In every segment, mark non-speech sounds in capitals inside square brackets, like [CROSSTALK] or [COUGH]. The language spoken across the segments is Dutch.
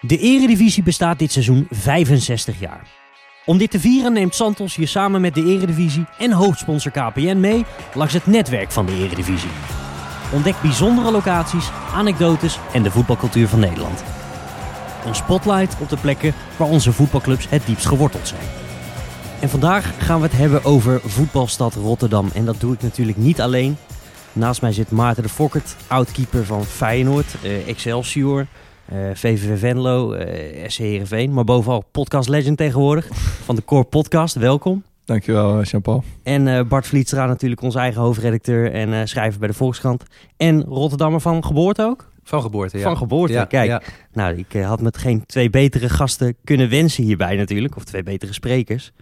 De Eredivisie bestaat dit seizoen 65 jaar. Om dit te vieren neemt Santos je samen met de Eredivisie en hoofdsponsor KPN mee langs het netwerk van de Eredivisie. Ontdek bijzondere locaties, anekdotes en de voetbalcultuur van Nederland. Een spotlight op de plekken waar onze voetbalclubs het diepst geworteld zijn. En vandaag gaan we het hebben over voetbalstad Rotterdam. En dat doe ik natuurlijk niet alleen. Naast mij zit Maarten de Fokkert, oudkeeper van Feyenoord, eh, Excelsior, eh VVV Venlo, eh SC Heerenveen. Maar bovenal podcast legend tegenwoordig [LAUGHS] van de Core Podcast. Welkom. Dankjewel, Jean-Paul. En eh, Bart Vlietstra natuurlijk, onze eigen hoofdredacteur en eh, schrijver bij de Volkskrant. En Rotterdammer van geboorte ook? Van geboorte, ja. Van geboorte, Ja, kijk. ja. Nou, ik eh, had met geen twee betere gasten kunnen wensen hierbij natuurlijk. Of twee betere sprekers.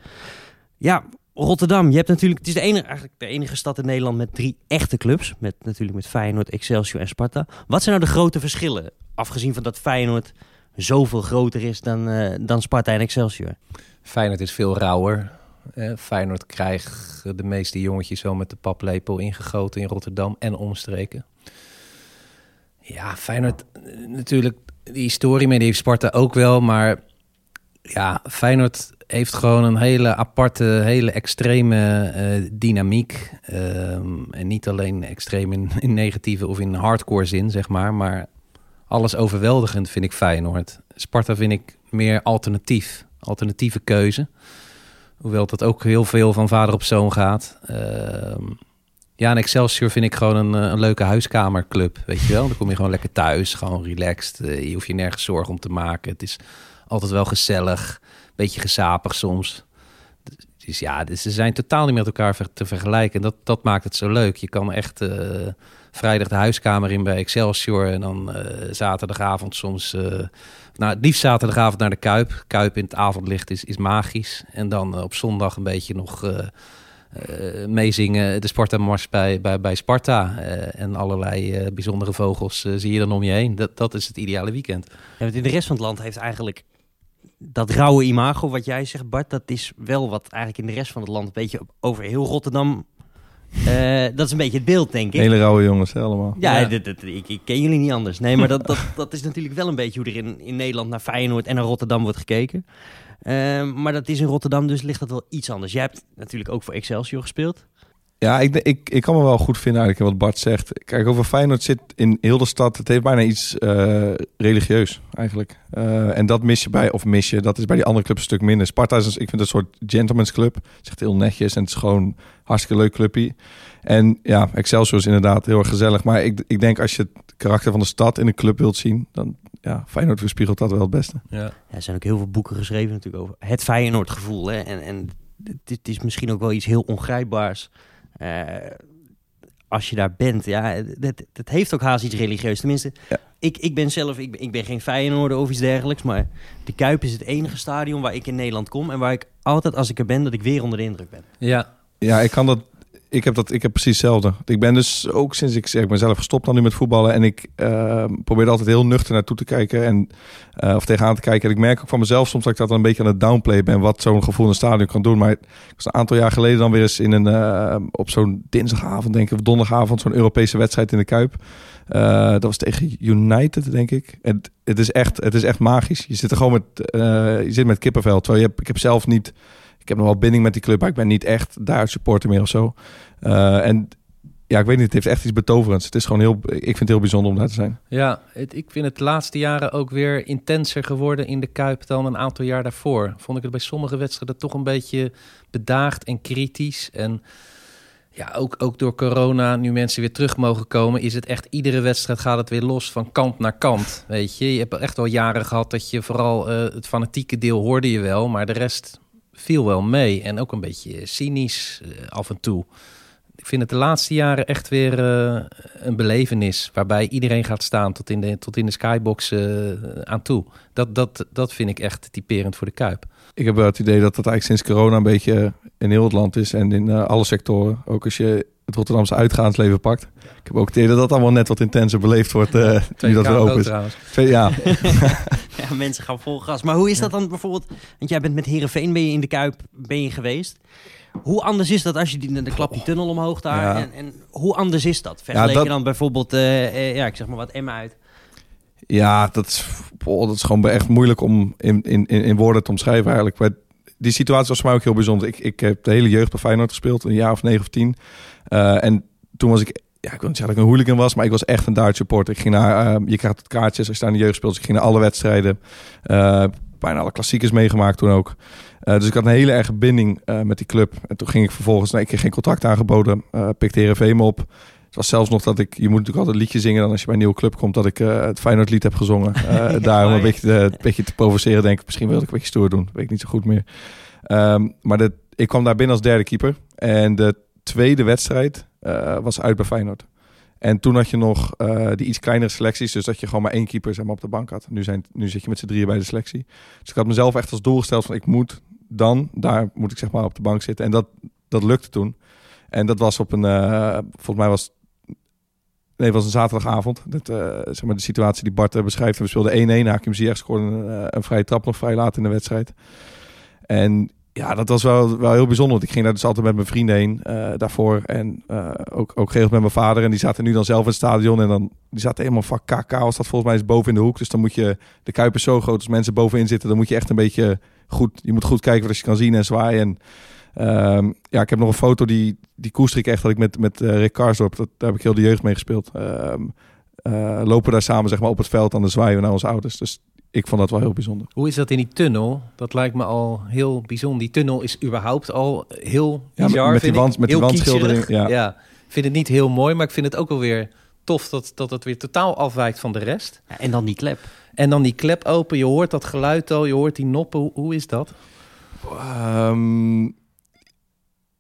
Ja, Rotterdam. Je hebt natuurlijk, het is de enige, eigenlijk de enige stad in Nederland met drie echte clubs. Met natuurlijk met Feyenoord, Excelsior en Sparta. Wat zijn nou de grote verschillen? Afgezien van dat Feyenoord zoveel groter is dan, eh, dan Sparta en Excelsior. Feyenoord is veel rauwer. Eh, Feyenoord krijgt de meeste jongetjes zo met de paplepel ingegoten in Rotterdam en omstreken. Ja, Feyenoord eh, natuurlijk, die historie mee, die heeft Sparta ook wel. Maar ja, Feyenoord heeft gewoon een hele aparte, hele extreme dynamiek. Ehm, en niet alleen extreem in, in negatieve of in hardcore zin, zeg maar. Maar alles overweldigend vind ik Feyenoord. Sparta vind ik meer alternatief. Alternatieve keuze. Hoewel dat ook heel veel van vader op zoon gaat. Ehm, ja, en Excelsior vind ik gewoon een, eh, een leuke huiskamerclub. Weet je wel? Dan kom je gewoon lekker thuis. Gewoon relaxed. Eh, je hoeft je nergens zorgen om te maken. Het is altijd wel gezellig. Beetje gezapig soms. Dus ja, ze zijn totaal niet met elkaar te vergelijken. Dat, dat maakt het zo leuk. Je kan echt eh, vrijdag de huiskamer in bij Excelsior. En dan eh, zaterdagavond soms... eh, nou, het liefst zaterdagavond naar de Kuip. Kuip in het avondlicht is, is magisch. En dan eh, op zondag een beetje nog meezingen. De Sparta-mars bij, bij, bij Sparta. En allerlei bijzondere vogels zie je dan om je heen. Dat, dat is het ideale weekend. Ja, in de rest van het land heeft eigenlijk dat rauwe imago, wat jij zegt, Bart, dat is wel wat eigenlijk in de rest van het land een beetje over heel Rotterdam. Eh, dat is een beetje het beeld, denk ik. Hele rauwe jongens hè, allemaal. Ja, Ja. dit- dit- ik, ik ken jullie niet anders. Nee, maar dat, dat, dat is natuurlijk wel een beetje hoe er in, in Nederland naar Feyenoord en naar Rotterdam wordt gekeken. Eh, maar dat is in Rotterdam, dus ligt dat wel iets anders. Jij hebt natuurlijk ook voor Excelsior gespeeld. Ja, ik, ik, ik kan me wel goed vinden eigenlijk in wat Bart zegt. Kijk, over Feyenoord zit in heel de stad... het heeft bijna iets eh, religieus eigenlijk. Eh, en dat mis je bij, of mis je, dat is bij die andere clubs een stuk minder. Sparta is, een- ik vind het een soort gentleman's club. Het is echt heel netjes en het is gewoon een hartstikke leuk clubje. En ja, Excelsior is inderdaad heel erg gezellig. Maar ik, ik denk als je het karakter van de stad in een club wilt zien... dan ja, Feyenoord weerspiegelt dat wel het beste. Ja. Ja, er zijn ook heel veel boeken geschreven natuurlijk over het Feyenoord gevoel. Hè? En, en dit is misschien ook wel iets heel ongrijpbaars. Eh, als je daar bent, ja, het, het heeft ook haast iets religieus. Tenminste, Ja. ik, ik ben zelf, ik ben, ik ben geen Feyenoorder of iets dergelijks, maar de Kuip is het enige stadion waar ik in Nederland kom en waar ik altijd, als ik er ben, dat ik weer onder de indruk ben. ja, Ja, ik kan dat. Ik heb dat. Ik heb precies hetzelfde. Ik ben dus ook sinds ik ik ben zelf gestopt dan nu met voetballen en ik eh, probeer er altijd heel nuchter naartoe te kijken en eh, of tegenaan te kijken. En ik merk ook van mezelf soms dat ik dat dan een beetje aan het downplay ben wat zo'n gevoel in een stadion kan doen. Maar ik was een aantal jaar geleden dan weer eens in een eh, op zo'n dinsdagavond denk ik of donderdagavond zo'n Europese wedstrijd in de Kuip. Eh, dat was tegen United, denk ik. En het, het is echt, het is echt magisch. Je zit er gewoon met, eh, je zit met kippenvel. Terwijl je ik heb zelf niet, ik heb nog wel binding met die club, maar ik ben niet echt daar supporter meer of zo. Eh, en ja, ik weet niet, het heeft echt iets betoverends. Het is gewoon heel, ik vind het heel bijzonder om daar te zijn. Ja, het, ik vind het de laatste jaren ook weer intenser geworden in de Kuip dan een aantal jaar daarvoor. Vond ik het bij sommige wedstrijden toch een beetje bedaagd en kritisch. En ja, ook, ook door corona, nu mensen weer terug mogen komen, is het echt iedere wedstrijd gaat het weer los van kant naar kant. Weet je, je hebt echt wel jaren gehad dat je vooral eh, het fanatieke deel hoorde je wel, maar de rest viel wel mee. En ook een beetje cynisch eh, af en toe. Ik vind het de laatste jaren echt weer eh, een belevenis. Waarbij iedereen gaat staan tot in de, tot in de skybox eh, aan toe. Dat, dat, dat vind ik echt typerend voor de Kuip. Ik heb wel het idee dat dat eigenlijk sinds corona een beetje in heel het land is en in alle sectoren. Ook als je het Rotterdamse uitgaansleven pakt. Ik heb ook het idee dat dat allemaal net wat intenser beleefd wordt uh, nu dat weer open is. trouwens. Twee, ja, [LAUGHS] Ja, mensen gaan vol gas. Maar hoe is dat dan bijvoorbeeld? Want jij bent met Herenveen ben je in de Kuip ben je geweest. Hoe anders is dat als je die, de klap die tunnel omhoog daar Ja. en, en hoe anders is dat? Vergeleken dat- dan bijvoorbeeld, eh, eh, ja, ik zeg maar wat Emma uit. Ja, dat is, dat is gewoon echt moeilijk om in, in, in in woorden te omschrijven eigenlijk. Die situatie was voor mij ook heel bijzonder. Ik, ik heb de hele jeugd bij Feyenoord gespeeld, een jaar of negen of tien. Eh, en toen was ik, ja, ik wil niet dat ik een hooligan was, maar ik was echt een Duitse supporter. Ik ging naar, eh, je krijgt het kaartjes als je in de jeugd speelt. Dus ik ging naar alle wedstrijden. Eh, bijna alle klassiekers meegemaakt toen ook. Dus ik had een hele erge binding met die club. En toen ging ik vervolgens, nee, ik kreeg geen contract aangeboden. uh, pikte me op. Het was zelfs nog dat ik, je moet natuurlijk altijd een liedje zingen dan als je bij een nieuwe club komt, dat ik eh, het Feyenoord lied heb gezongen. Uh, [LAUGHS] daar om een beetje, te, een beetje te provoceren, denk ik. Misschien wilde ik een beetje stoer doen, weet ik niet zo goed meer. Um, maar de, ik kwam daar binnen als derde keeper. En de tweede wedstrijd was uit bij Feyenoord. En toen had je nog die iets kleinere selecties. Dus dat je gewoon maar één keeper zeg maar, op de bank had. Nu, zijn, nu zit je met z'n drieën bij de selectie. Dus ik had mezelf echt als doel gesteld van ik moet dan, daar moet ik zeg maar op de bank zitten. En dat, dat lukte toen. En dat was op een, uh, volgens mij was Nee, het was een zaterdagavond. Dat, uh, zeg maar de situatie die Bart uh, beschrijft. We speelden 1-1. Hakim Ziyech scoorde een, uh, een vrije trap nog vrij laat in de wedstrijd. En ja, dat was wel, wel heel bijzonder. Want ik ging daar dus altijd met mijn vrienden heen daarvoor. En ook, ook geregeld met mijn vader. En die zaten nu dan zelf in het stadion. En dan, die zaten helemaal vak KK. Was dat volgens mij is boven in de hoek. Dus dan moet je, de Kuip is zo groot als mensen bovenin zitten. Dan moet je echt een beetje goed, je moet goed kijken wat je kan zien en zwaaien. En um, ja, ik heb nog een foto die, die koester ik echt dat ik met, met uh, Rick Karsdorp, dat, daar heb ik heel de jeugd mee gespeeld. Um, lopen daar samen zeg maar, op het veld aan de zwaaien naar onze ouders. Dus ik vond dat wel heel bijzonder. Hoe is dat in die tunnel? Dat lijkt me al heel bijzonder. Die tunnel is überhaupt al heel bizar. Ja, met, die wand, met die wandschildering. Ja. ja, ik vind het niet heel mooi, maar ik vind het ook wel weer tof dat, dat het weer totaal afwijkt van de rest. Ja, en dan die klep. En dan die klep open, je hoort dat geluid al, je hoort die noppen. Hoe, hoe is dat? Um,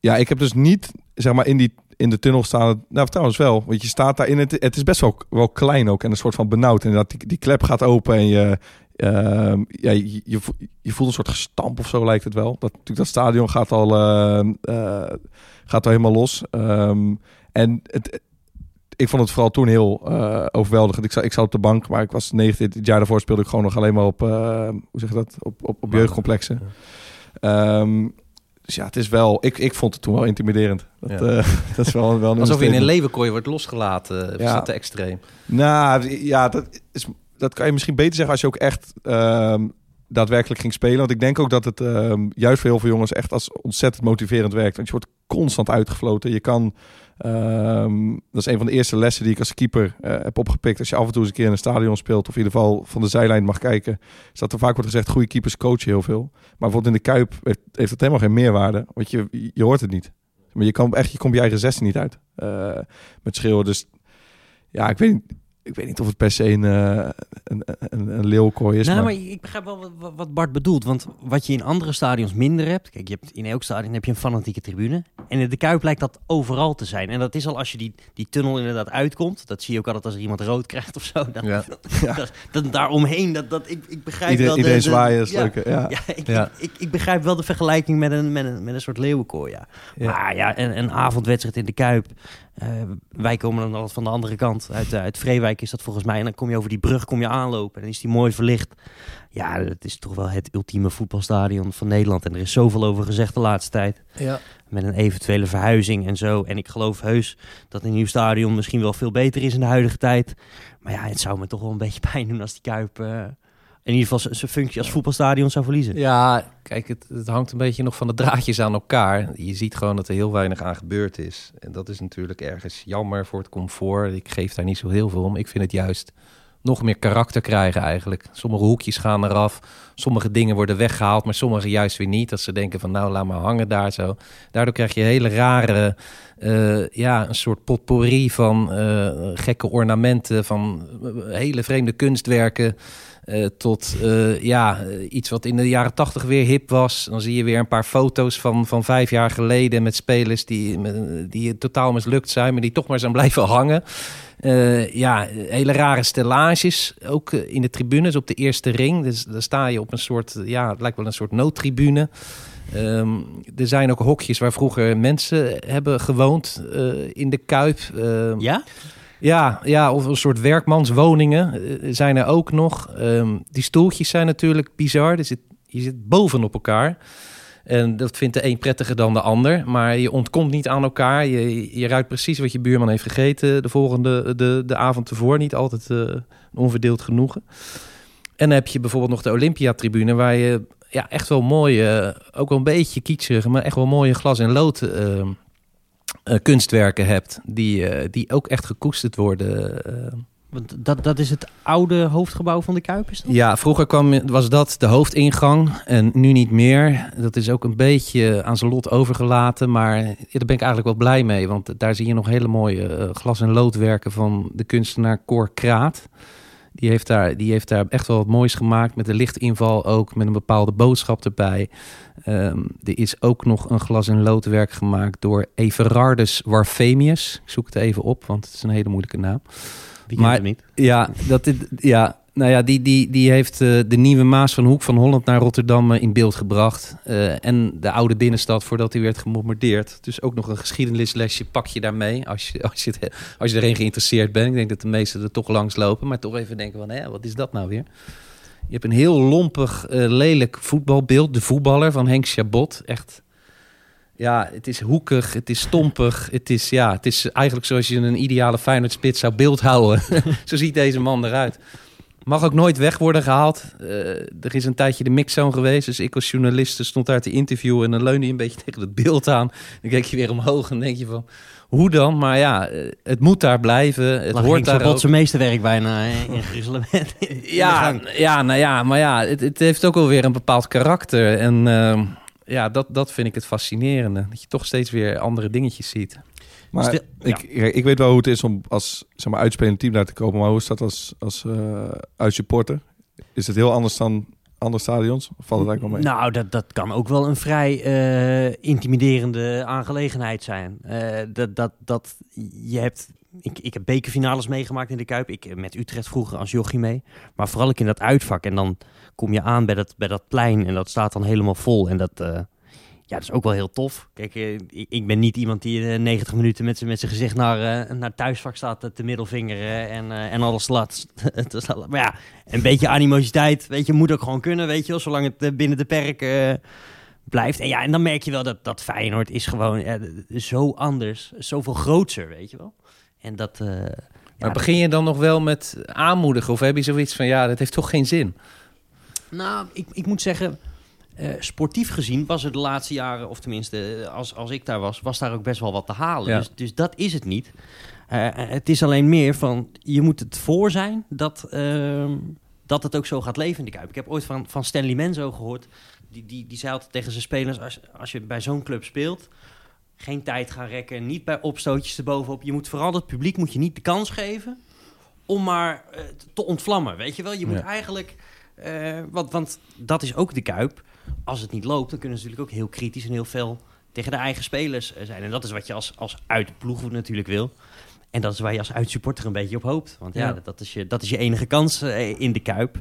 ja, ik heb dus niet, zeg maar, in die in de tunnel staan. Nou, trouwens wel. Want je staat daar in het. Het is best wel, wel klein ook en een soort van benauwd. En dat die, die klep gaat open en je. Uh, ja, je, je, voelt een soort gestamp of zo lijkt het wel. Dat, natuurlijk dat stadion gaat al, uh, uh, gaat al helemaal los. Um, en het, ik vond het vooral toen heel uh, overweldigend. Ik zat, ik zat op de bank, maar ik was 19. Het jaar daarvoor speelde ik gewoon nog alleen maar op, uh, hoe zeg je dat, op, op, op jeugdcomplexen. Ja. Um, dus ja, het is wel. Ik, ik vond het toen wel intimiderend. Dat, ja. uh, [LAUGHS] dat is wel, wel een Alsof je in een leeuwenkooi wordt losgelaten. Ja. Is dat te extreem? Nou ja, dat, is, dat kan je misschien beter zeggen als je ook echt um, daadwerkelijk ging spelen. Want ik denk ook dat het um, juist voor heel veel jongens echt als ontzettend motiverend werkt. Want je wordt constant uitgefloten. Je kan. Um, dat is een van de eerste lessen die ik als keeper uh, heb opgepikt. Als je af en toe eens een keer in een stadion speelt, of in ieder geval van de zijlijn mag kijken, is dat er vaak wordt gezegd: goede keepers coachen heel veel. Maar bijvoorbeeld in de kuip heeft, dat helemaal geen meerwaarde, want je, je hoort het niet. Maar je kan echt, je komt je eigen 16 niet uit uh, met schreeuwen. Dus ja, ik weet niet ik weet niet of het per se een, uh, een, een, een leeuwkooi is. Nou, maar... maar ik begrijp wel wat, wat Bart bedoelt. Want wat je in andere stadions minder hebt. Kijk, je hebt, in elk stadion heb je een fanatieke tribune. En in de Kuip lijkt dat overal te zijn. En dat is al als je die, die tunnel inderdaad uitkomt. Dat zie je ook altijd als er iemand rood krijgt of zo. Dan, ja. [LAUGHS] ja. dat, dat, daaromheen, dat, dat, ik, ik begrijp wel... Iedereen de, zwaaien is ja, leuk. Ja, ja, ik, ja. Ik, ik, ik, begrijp wel de vergelijking met een, met een, met een soort leeuwenkooi. Ja. ja. Maar ja, een, een avondwedstrijd in de Kuip... Uh, wij komen dan altijd van de andere kant. Uit, uh, uit Vreewijk is dat volgens mij. En dan kom je over die brug kom je aanlopen. En dan is die mooi verlicht. Ja, het is toch wel het ultieme voetbalstadion van Nederland. En er is zoveel over gezegd de laatste tijd. Ja. Met een eventuele verhuizing en zo. En ik geloof heus dat een nieuw stadion misschien wel veel beter is in de huidige tijd. Maar ja, het zou me toch wel een beetje [LAUGHS] pijn doen als die Kuip... Uh, in ieder geval zijn functie als voetbalstadion zou verliezen. Ja, kijk, het, het, hangt een beetje nog van de draadjes aan elkaar. Je ziet gewoon dat er heel weinig aan gebeurd is. En dat is natuurlijk ergens jammer voor het comfort. Ik geef daar niet zo heel veel om. Ik vind het juist nog meer karakter krijgen eigenlijk. Sommige hoekjes gaan eraf, sommige dingen worden weggehaald, maar sommige juist weer niet. Dat ze denken van nou, laat maar hangen daar zo. Daardoor krijg je hele rare, uh, ja, een soort potpourri van uh, gekke ornamenten, van hele vreemde kunstwerken. Uh, tot uh, ja, iets wat in de jaren tachtig weer hip was. Dan zie je weer een paar foto's van, van vijf jaar geleden met spelers die, die totaal mislukt zijn, maar die toch maar zijn blijven [LAUGHS] hangen. Ja, hele rare stellages, ook in de tribunes op de eerste ring. Dus daar sta je op een soort, ja, het lijkt wel een soort noodtribune. Um, er zijn ook hokjes waar vroeger mensen hebben gewoond in de Kuip. Uh, ja? Ja, ja, of een soort werkmanswoningen uh, zijn er ook nog. Um, die stoeltjes zijn natuurlijk bizar. Er zit, je zit bovenop elkaar. En dat vindt de een prettiger dan de ander. Maar je ontkomt niet aan elkaar. Je, je ruikt precies wat je buurman heeft gegeten de volgende de, de avond ervoor. Niet altijd uh, onverdeeld genoegen. En dan heb je bijvoorbeeld nog de Olympia-tribune... waar je ja, echt wel mooie, ook wel een beetje kietserig... maar echt wel mooie glas- en lood uh, kunstwerken hebt... Die, die ook echt gekoesterd worden... Want dat, dat is het oude hoofdgebouw van de Kuip, is dat? Ja, vroeger kwam, was dat de hoofdingang en nu niet meer. Dat is ook een beetje aan zijn lot overgelaten, maar daar ben ik eigenlijk wel blij mee. Want daar zie je nog hele mooie glas- en loodwerken van de kunstenaar Cor Kraat. Die heeft, daar, die heeft daar echt wel wat moois gemaakt met de lichtinval ook, met een bepaalde boodschap erbij. Um, er is ook nog een glas- en loodwerk gemaakt door Everardus Warfemius. Ik zoek het even op, want het is een hele moeilijke naam. Wie maar, niet? Ja, dat is, ja, nou ja, die, die, die heeft uh, de nieuwe Maas van Hoek van Holland naar Rotterdam uh, in beeld gebracht. Uh, en de oude binnenstad voordat hij werd gebombardeerd. Dus ook nog een geschiedenislesje pak je daarmee als je, als je, als je erin geïnteresseerd bent. Ik denk dat de meesten er toch langs lopen, maar toch even denken van, hé, wat is dat nou weer? Je hebt een heel lompig, lelijk voetbalbeeld. De voetballer van Henk Chabot. Echt ja, het is hoekig, het is stompig. Het is, ja, het is eigenlijk zoals je een ideale Feyenoord zou beeldhouden. [LAUGHS] Zo ziet deze man eruit. Mag ook nooit weg worden gehaald. Uh, er is een tijdje de mixzone geweest. Dus ik als journalist stond daar te interviewen... en dan leunde je een beetje [LAUGHS] tegen het beeld aan. Dan kijk je weer omhoog en denk je van... Hoe dan? Maar ja, het moet daar blijven. Het hoort daar ook. zijn meeste werk bijna in [LAUGHS] ja, ja, nou ja, maar ja, het, het, heeft ook wel weer een bepaald karakter. En... Uh, ja, dat, dat vind ik het fascinerende. Dat je toch steeds weer andere dingetjes ziet. Maar Stil, ik, ja. ik weet wel hoe het is om als zeg maar, uitspelend team daar te komen. Maar hoe is dat als, als uh, uitsupporter? Is het heel anders dan andere stadions? Of valt het eigenlijk wel mee? Nou, dat, dat kan ook wel een vrij uh, intimiderende aangelegenheid zijn. Uh, dat, dat, dat je hebt... Ik, ik heb bekerfinales meegemaakt in de Kuip. Ik met Utrecht vroeger als jochie mee. Maar vooral ik in dat uitvak. En dan kom je aan bij dat, bij dat plein en dat staat dan helemaal vol. En dat, ja, dat is ook wel heel tof. Kijk, uh, ik, ik, ben niet iemand die uh, 90 minuten met zijn gezicht naar, naar thuisvak staat te middelvingeren en, en alles laat. [LAUGHS] maar ja, een beetje animositeit, weet je, moet ook gewoon kunnen, weet je wel, zolang het binnen de perken blijft. En ja, en dan merk je wel dat, dat Feyenoord is gewoon zo anders, zoveel grootser, weet je wel. En dat... maar begin je dan nog wel met aanmoedigen? Of heb je zoiets van, ja, dat heeft toch geen zin? Nou, ik, ik moet zeggen, uh, sportief gezien was er de laatste jaren, of tenminste als, als ik daar was, was daar ook best wel wat te halen. Ja. Dus, dus dat is het niet. Uh, het is alleen meer van, je moet het voor zijn dat, uh, dat het ook zo gaat leven in de Kuip. Ik heb ooit van, van Stanley Menzo gehoord, die, die, die zei altijd tegen zijn spelers, als, als je bij zo'n club speelt, geen tijd gaan rekken, niet bij opstootjes erbovenop. Je moet vooral het publiek moet je niet de kans geven om maar te ontvlammen, weet je wel. Je moet Ja. eigenlijk... Want, want dat is ook de Kuip. Als het niet loopt, dan kunnen ze natuurlijk ook heel kritisch en heel veel tegen de eigen spelers uh, zijn. En dat is wat je als, als uitploeg natuurlijk wil. En dat is waar je als uitsupporter een beetje op hoopt. Want ja, Ja. Dat, dat, is je, dat is je enige kans uh, in de Kuip.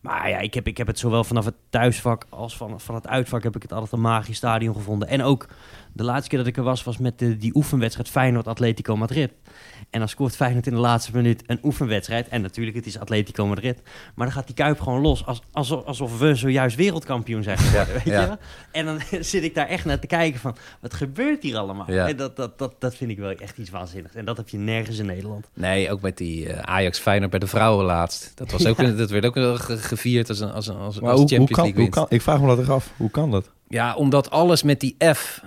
Maar ja, ik heb, ik heb het zowel vanaf het thuisvak als van, van het uitvak... heb ik het altijd een magisch stadion gevonden. En ook de laatste keer dat ik er was, was met de, die oefenwedstrijd Feyenoord-Atletico Madrid. En dan scoort Feyenoord in de laatste minuut een oefenwedstrijd. En natuurlijk, het is Atletico Madrid. Maar dan gaat die Kuip gewoon los. Als, alsof, alsof we zojuist wereldkampioen zijn geworden. [LAUGHS] weet ja. je wel? En dan [LAUGHS] zit ik daar echt naar te kijken van... wat gebeurt hier allemaal? Ja. En dat, dat, dat, dat vind ik wel echt iets waanzinnigs. En dat heb je nergens in Nederland. Nee, ook met die eh, Ajax Feyenoord bij de vrouwen laatst. Dat, was ook, [LAUGHS] dat werd ook wel gevierd als een, als een als, Maar als hoe, hoe kan, League hoe kan, ik vraag me dat eraf. Hoe kan dat? Ja, omdat alles met die F...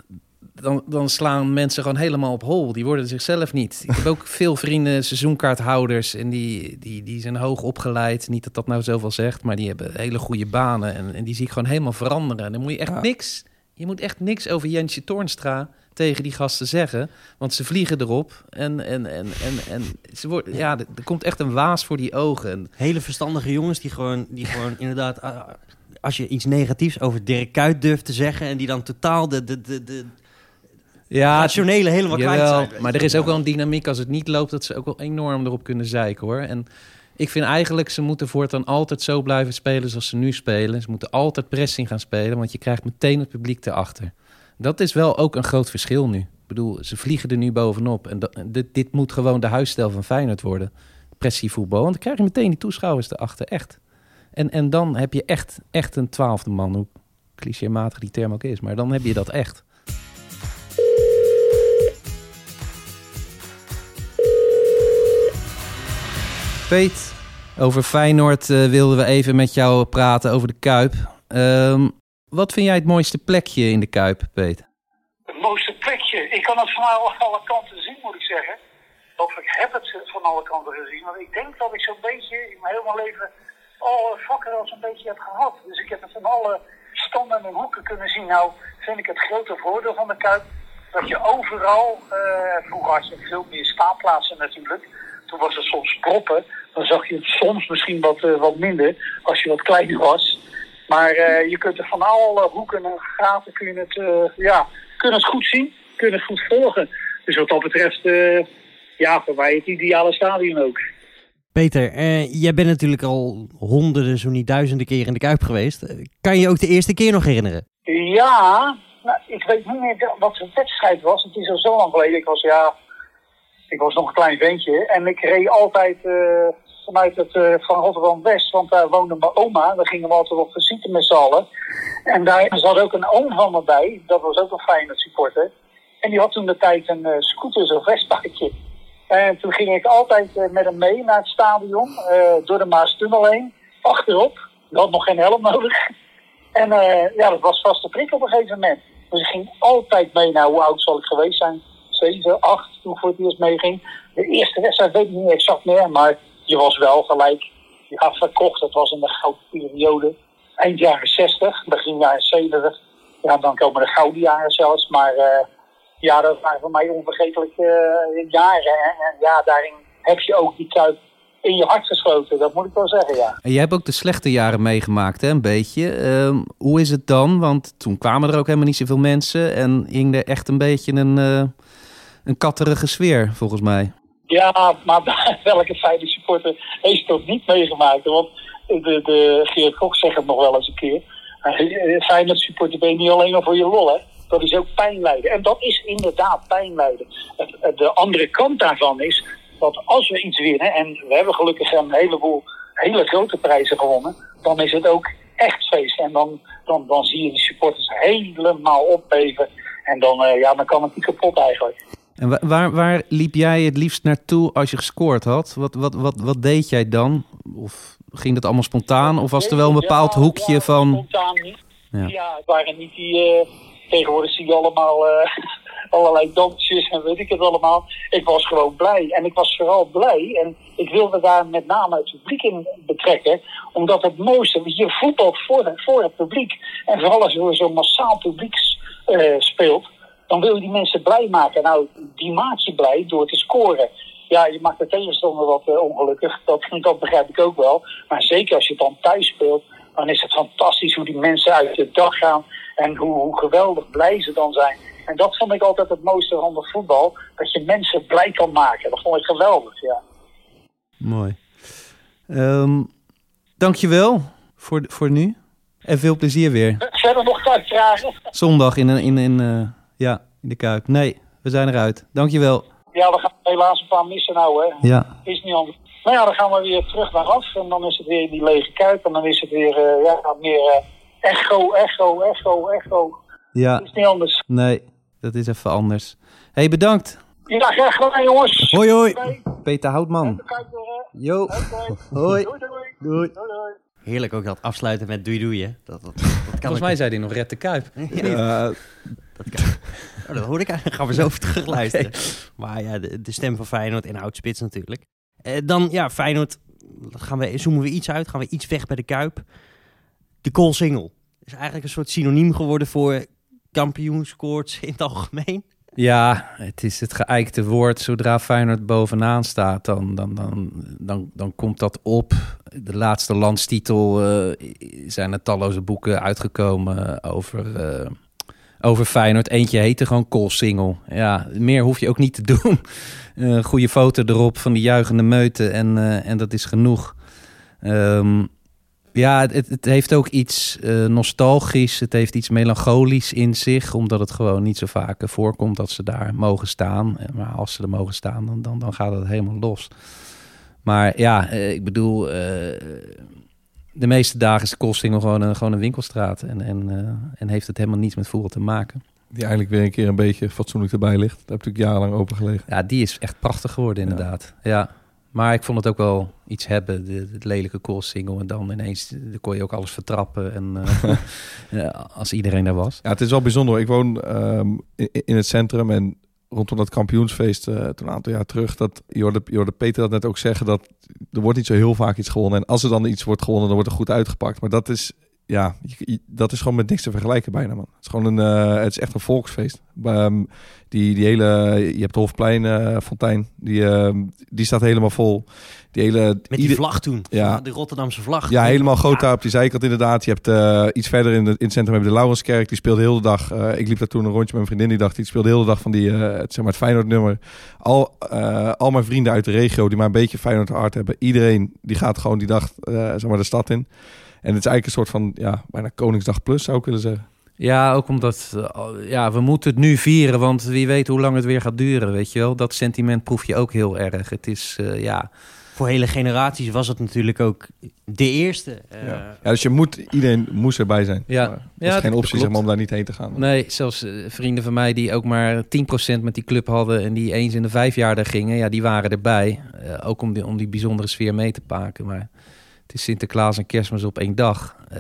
Dan, dan slaan mensen gewoon helemaal op hol. Die worden zichzelf niet. Ik heb ook veel vrienden, seizoenkaarthouders... en die, die, die zijn hoog opgeleid. Niet dat dat nou zoveel zegt... maar die hebben hele goede banen. En, en die zie ik gewoon helemaal veranderen. En dan moet je echt Ja. niks... Je moet echt niks over Jensje Toornstra tegen die gasten zeggen. Want ze vliegen erop. En, en, en, en, en ze worden, ja, er er komt echt een waas voor die ogen. En Hele verstandige jongens die gewoon, die gewoon inderdaad... als je iets negatiefs over Dirk Kuyt durft te zeggen... en die dan totaal de, de, de, de ja, rationele helemaal kwijt zijn. maar er is ook wel een dynamiek als het niet loopt, dat ze ook wel enorm erop kunnen zeiken hoor. En ik vind eigenlijk, ze moeten voortaan altijd zo blijven spelen zoals ze nu spelen. Ze moeten altijd pressing gaan spelen, want je krijgt meteen het publiek erachter. Dat is wel ook een groot verschil nu. Ik bedoel, ze vliegen er nu bovenop. En dat, dit, dit moet gewoon de huisstijl van Feyenoord worden. Pressievoetbal, want dan krijg je meteen die toeschouwers erachter, echt. En, en dan heb je echt, echt een twaalfde man. Hoe clichématig die term ook is. Maar dan heb je dat echt. Peet, over Feyenoord uh, wilden we even met jou praten over de Kuip. Um, wat vind jij het mooiste plekje in de Kuip, Peet? Het mooiste plekje? Ik kan het van alle, kanten zien, moet ik zeggen. Of ik heb het van alle kanten gezien. Want ik denk dat ik zo'n beetje in mijn hele leven alle vakken wel zo'n beetje heb gehad. Dus ik heb het van alle standen en hoeken kunnen zien. Nou, vind ik het grote voordeel van de Kuip dat je overal, uh, vroeger had je veel meer staanplaatsen natuurlijk. Toen was het soms proppen. Dan zag je het soms misschien wat, uh, wat minder als je wat kleiner was. Maar uh, je kunt er van alle hoeken en gaten kun je het, uh, ja, kun het goed zien, kun het goed volgen. Dus wat dat betreft, ja, voor mij het ideale stadion ook. Peter, jij bent natuurlijk al honderden, zo niet duizenden keer in de Kuip geweest. Kan je ook de eerste keer nog herinneren? Ja, nou, ik weet niet meer wat de wedstrijd was. Het is al zo lang geleden. Ik was, ja, ik was nog een klein ventje. En ik reed altijd vanuit het, uh, van Rotterdam-West, want daar woonde mijn oma. Daar gingen we altijd op visite met z'n allen. En daar zat ook een oom van me bij, dat was ook een fijne supporter. En die had toen de tijd een uh, scooter, zo'n Vespaatje. En toen ging ik altijd met hem mee naar het stadion, door de Maastunnel heen, achterop. Ik had nog geen helm nodig. En ja, dat was vast de prik op een gegeven moment. Dus ik ging altijd mee naar, hoe oud zal ik geweest zijn? 7, 8, toen voor het eerst meeging. De eerste wedstrijd weet ik niet exact meer, maar je was wel gelijk ja, verkocht. Het was in de gouden periode. Eind jaren 60, begin jaren 70. Ja, dan komen de gouden jaren zelfs. Maar uh, ja, dat waren voor mij onvergetelijke uh, jaren. En ja, daarin heb je ook die kuip in je hart gesloten. Dat moet ik wel zeggen, ja. En jij hebt ook de slechte jaren meegemaakt, hè, een beetje. Uh, hoe is het dan? Want toen kwamen er ook helemaal niet zoveel mensen. En hing er echt een beetje een, uh, een katterige sfeer, volgens mij. Ja, maar [LAUGHS] welke fijne supporter heeft dat niet meegemaakt? Want de, de Geert Kok zegt het nog wel eens een keer. Fijne supporter ben je niet alleen maar voor je lol, hè. Dat is ook pijn lijden. En dat is inderdaad pijn lijden. De andere kant daarvan is dat als we iets winnen, en we hebben gelukkig een heleboel hele grote prijzen gewonnen, dan is het ook echt feest. En dan, dan, dan zie je de supporters helemaal opbeven. En dan, uh, ja, dan kan het niet kapot eigenlijk. En waar, waar liep jij het liefst naartoe als je gescoord had? Wat, wat, wat, wat deed jij dan? Of ging dat allemaal spontaan? Of was er wel een bepaald ja, hoekje ja, van... Spontaan niet. Ja. ja, het waren niet die... Uh, tegenwoordig zie je allemaal uh, [LAUGHS] allerlei dansjes en weet ik het allemaal. Ik was gewoon blij. En ik was vooral blij. En ik wilde daar met name het publiek in betrekken. Omdat het mooiste... Je voetbalt voor, voor het publiek. En vooral als er zo'n massaal publiek uh, speelt dan wil je die mensen blij maken. Nou, die maak je blij door te scoren. Ja, je maakt de tegenstander wat uh, ongelukkig. Dat, [LAUGHS] dat begrijp ik ook wel. Maar zeker als je het dan thuis speelt, dan is het fantastisch hoe die mensen uit de dag gaan. En hoe, hoe geweldig blij ze dan zijn. En dat vond ik altijd het mooiste van het voetbal. Dat je mensen blij kan maken. Dat vond ik geweldig, ja. Mooi. Um, dankjewel voor, voor nu. En veel plezier weer. Verder nog vragen? Zondag in, in, in, uh, ja, in de Kuip. Nee, we zijn eruit. Dankjewel. Ja, we gaan helaas een paar missen nou, hè. Ja. Is niet anders. Nou ja, dan gaan we weer terug naar af. En dan is het weer die lege Kuip. En dan is het weer uh, ja, meer uh, echo, echo, echo, echo. Ja. Is niet anders. Nee, dat is even anders. hey, bedankt. Ja, graag gedaan, jongens. Hoi, hoi. Peter Houtman. Jo. Hoi. Doei, doei. Doei. doei, doei. Heerlijk ook dat afsluiten met doei doei, hè. Dat, dat, dat kan Volgens mij zei hij nog red de Kuip. [LAUGHS] Ja, Dat, kan. Oh, dat hoor ik eigenlijk. gaan we zo over terug luisteren. [LAUGHS] Maar ja, de, de, stem van Feyenoord en Oudspits natuurlijk. Eh, dan, ja, Feyenoord. Gaan we, zoomen we iets uit. Gaan we iets weg bij de Kuip. De goal single. Is eigenlijk een soort synoniem geworden voor kampioenskoorts in het algemeen. Ja, het is het geëikte woord. Zodra Feyenoord bovenaan staat, dan, dan, dan, dan, dan komt dat op. De laatste landstitel uh, zijn er talloze boeken uitgekomen over, uh, over Feyenoord. Eentje heette gewoon Koolsingel. Ja, meer hoef je ook niet te doen. [LAUGHS] Uh, goede foto erop van die juichende meute en, en dat is genoeg. Um, ja, het, het, heeft ook iets uh, nostalgisch. Het heeft iets melancholisch in zich. Omdat het gewoon niet zo vaak voorkomt dat ze daar mogen staan. Maar als ze er mogen staan, dan, dan, dan gaat het helemaal los. Maar ja, ik bedoel, uh, de meeste dagen is de gewoon een, gewoon een winkelstraat. En, en, eh, en heeft het helemaal niets met voetbal te maken. Die eigenlijk weer een keer een beetje fatsoenlijk erbij ligt. Daar heb ik natuurlijk jarenlang open gelegen. Ja, die is echt prachtig geworden inderdaad. Ja. Maar ik vond het ook wel iets hebben, de, het lelijke koolsingel. En dan ineens dan kon je ook alles vertrappen. En uh, [LAUGHS] als iedereen daar was. Ja, het is wel bijzonder. Ik woon um, in, in, het centrum en rondom dat kampioensfeest uh, toen een aantal jaar terug. Dat je hoorde, je hoorde Peter dat net ook zeggen dat er wordt niet zo heel vaak iets gewonnen. En als er dan iets wordt gewonnen, dan wordt er goed uitgepakt. Maar dat is ja, dat is gewoon met niks te vergelijken bijna, man. Het is gewoon een, uh, het is echt een volksfeest. Um, die, die hele, je hebt de Hofplein uh, fontein, die, uh, die staat helemaal vol. Die hele, met die vlag toen, ja. de Rotterdamse vlag. Ja, helemaal groot daar op die zijkant inderdaad. Je hebt uh, iets verder in, de, in het centrum hebben de Laurenskerk, die speelde heel de dag. ik liep daar toen een rondje met mijn vriendin, die dacht, die speelde heel de dag van die, het, zeg maar het Feyenoord nummer. Al, al mijn vrienden uit de regio die maar een beetje Feyenoord hart hebben, iedereen die gaat gewoon die dag zeg maar de stad in. En het is eigenlijk een soort van, ja, bijna Koningsdag plus zou ik willen zeggen. Ja, ook omdat uh, ja, we moeten het nu vieren, want wie weet hoe lang het weer gaat duren, weet je wel. Dat sentiment proef je ook heel erg. Het is, uh, ja... Voor hele generaties was het natuurlijk ook de eerste. Uh... Ja. ja. dus je moet, iedereen moest erbij zijn. Ja. Er is ja, geen optie zeg maar, om daar niet heen te gaan. Nee, zelfs vrienden van mij die ook maar 10% met die club hadden... en die eens in de vijf jaar daar gingen, ja, die waren erbij. ook om die, om die bijzondere sfeer mee te pakken, maar het is Sinterklaas en Kerstmis op één dag. Uh,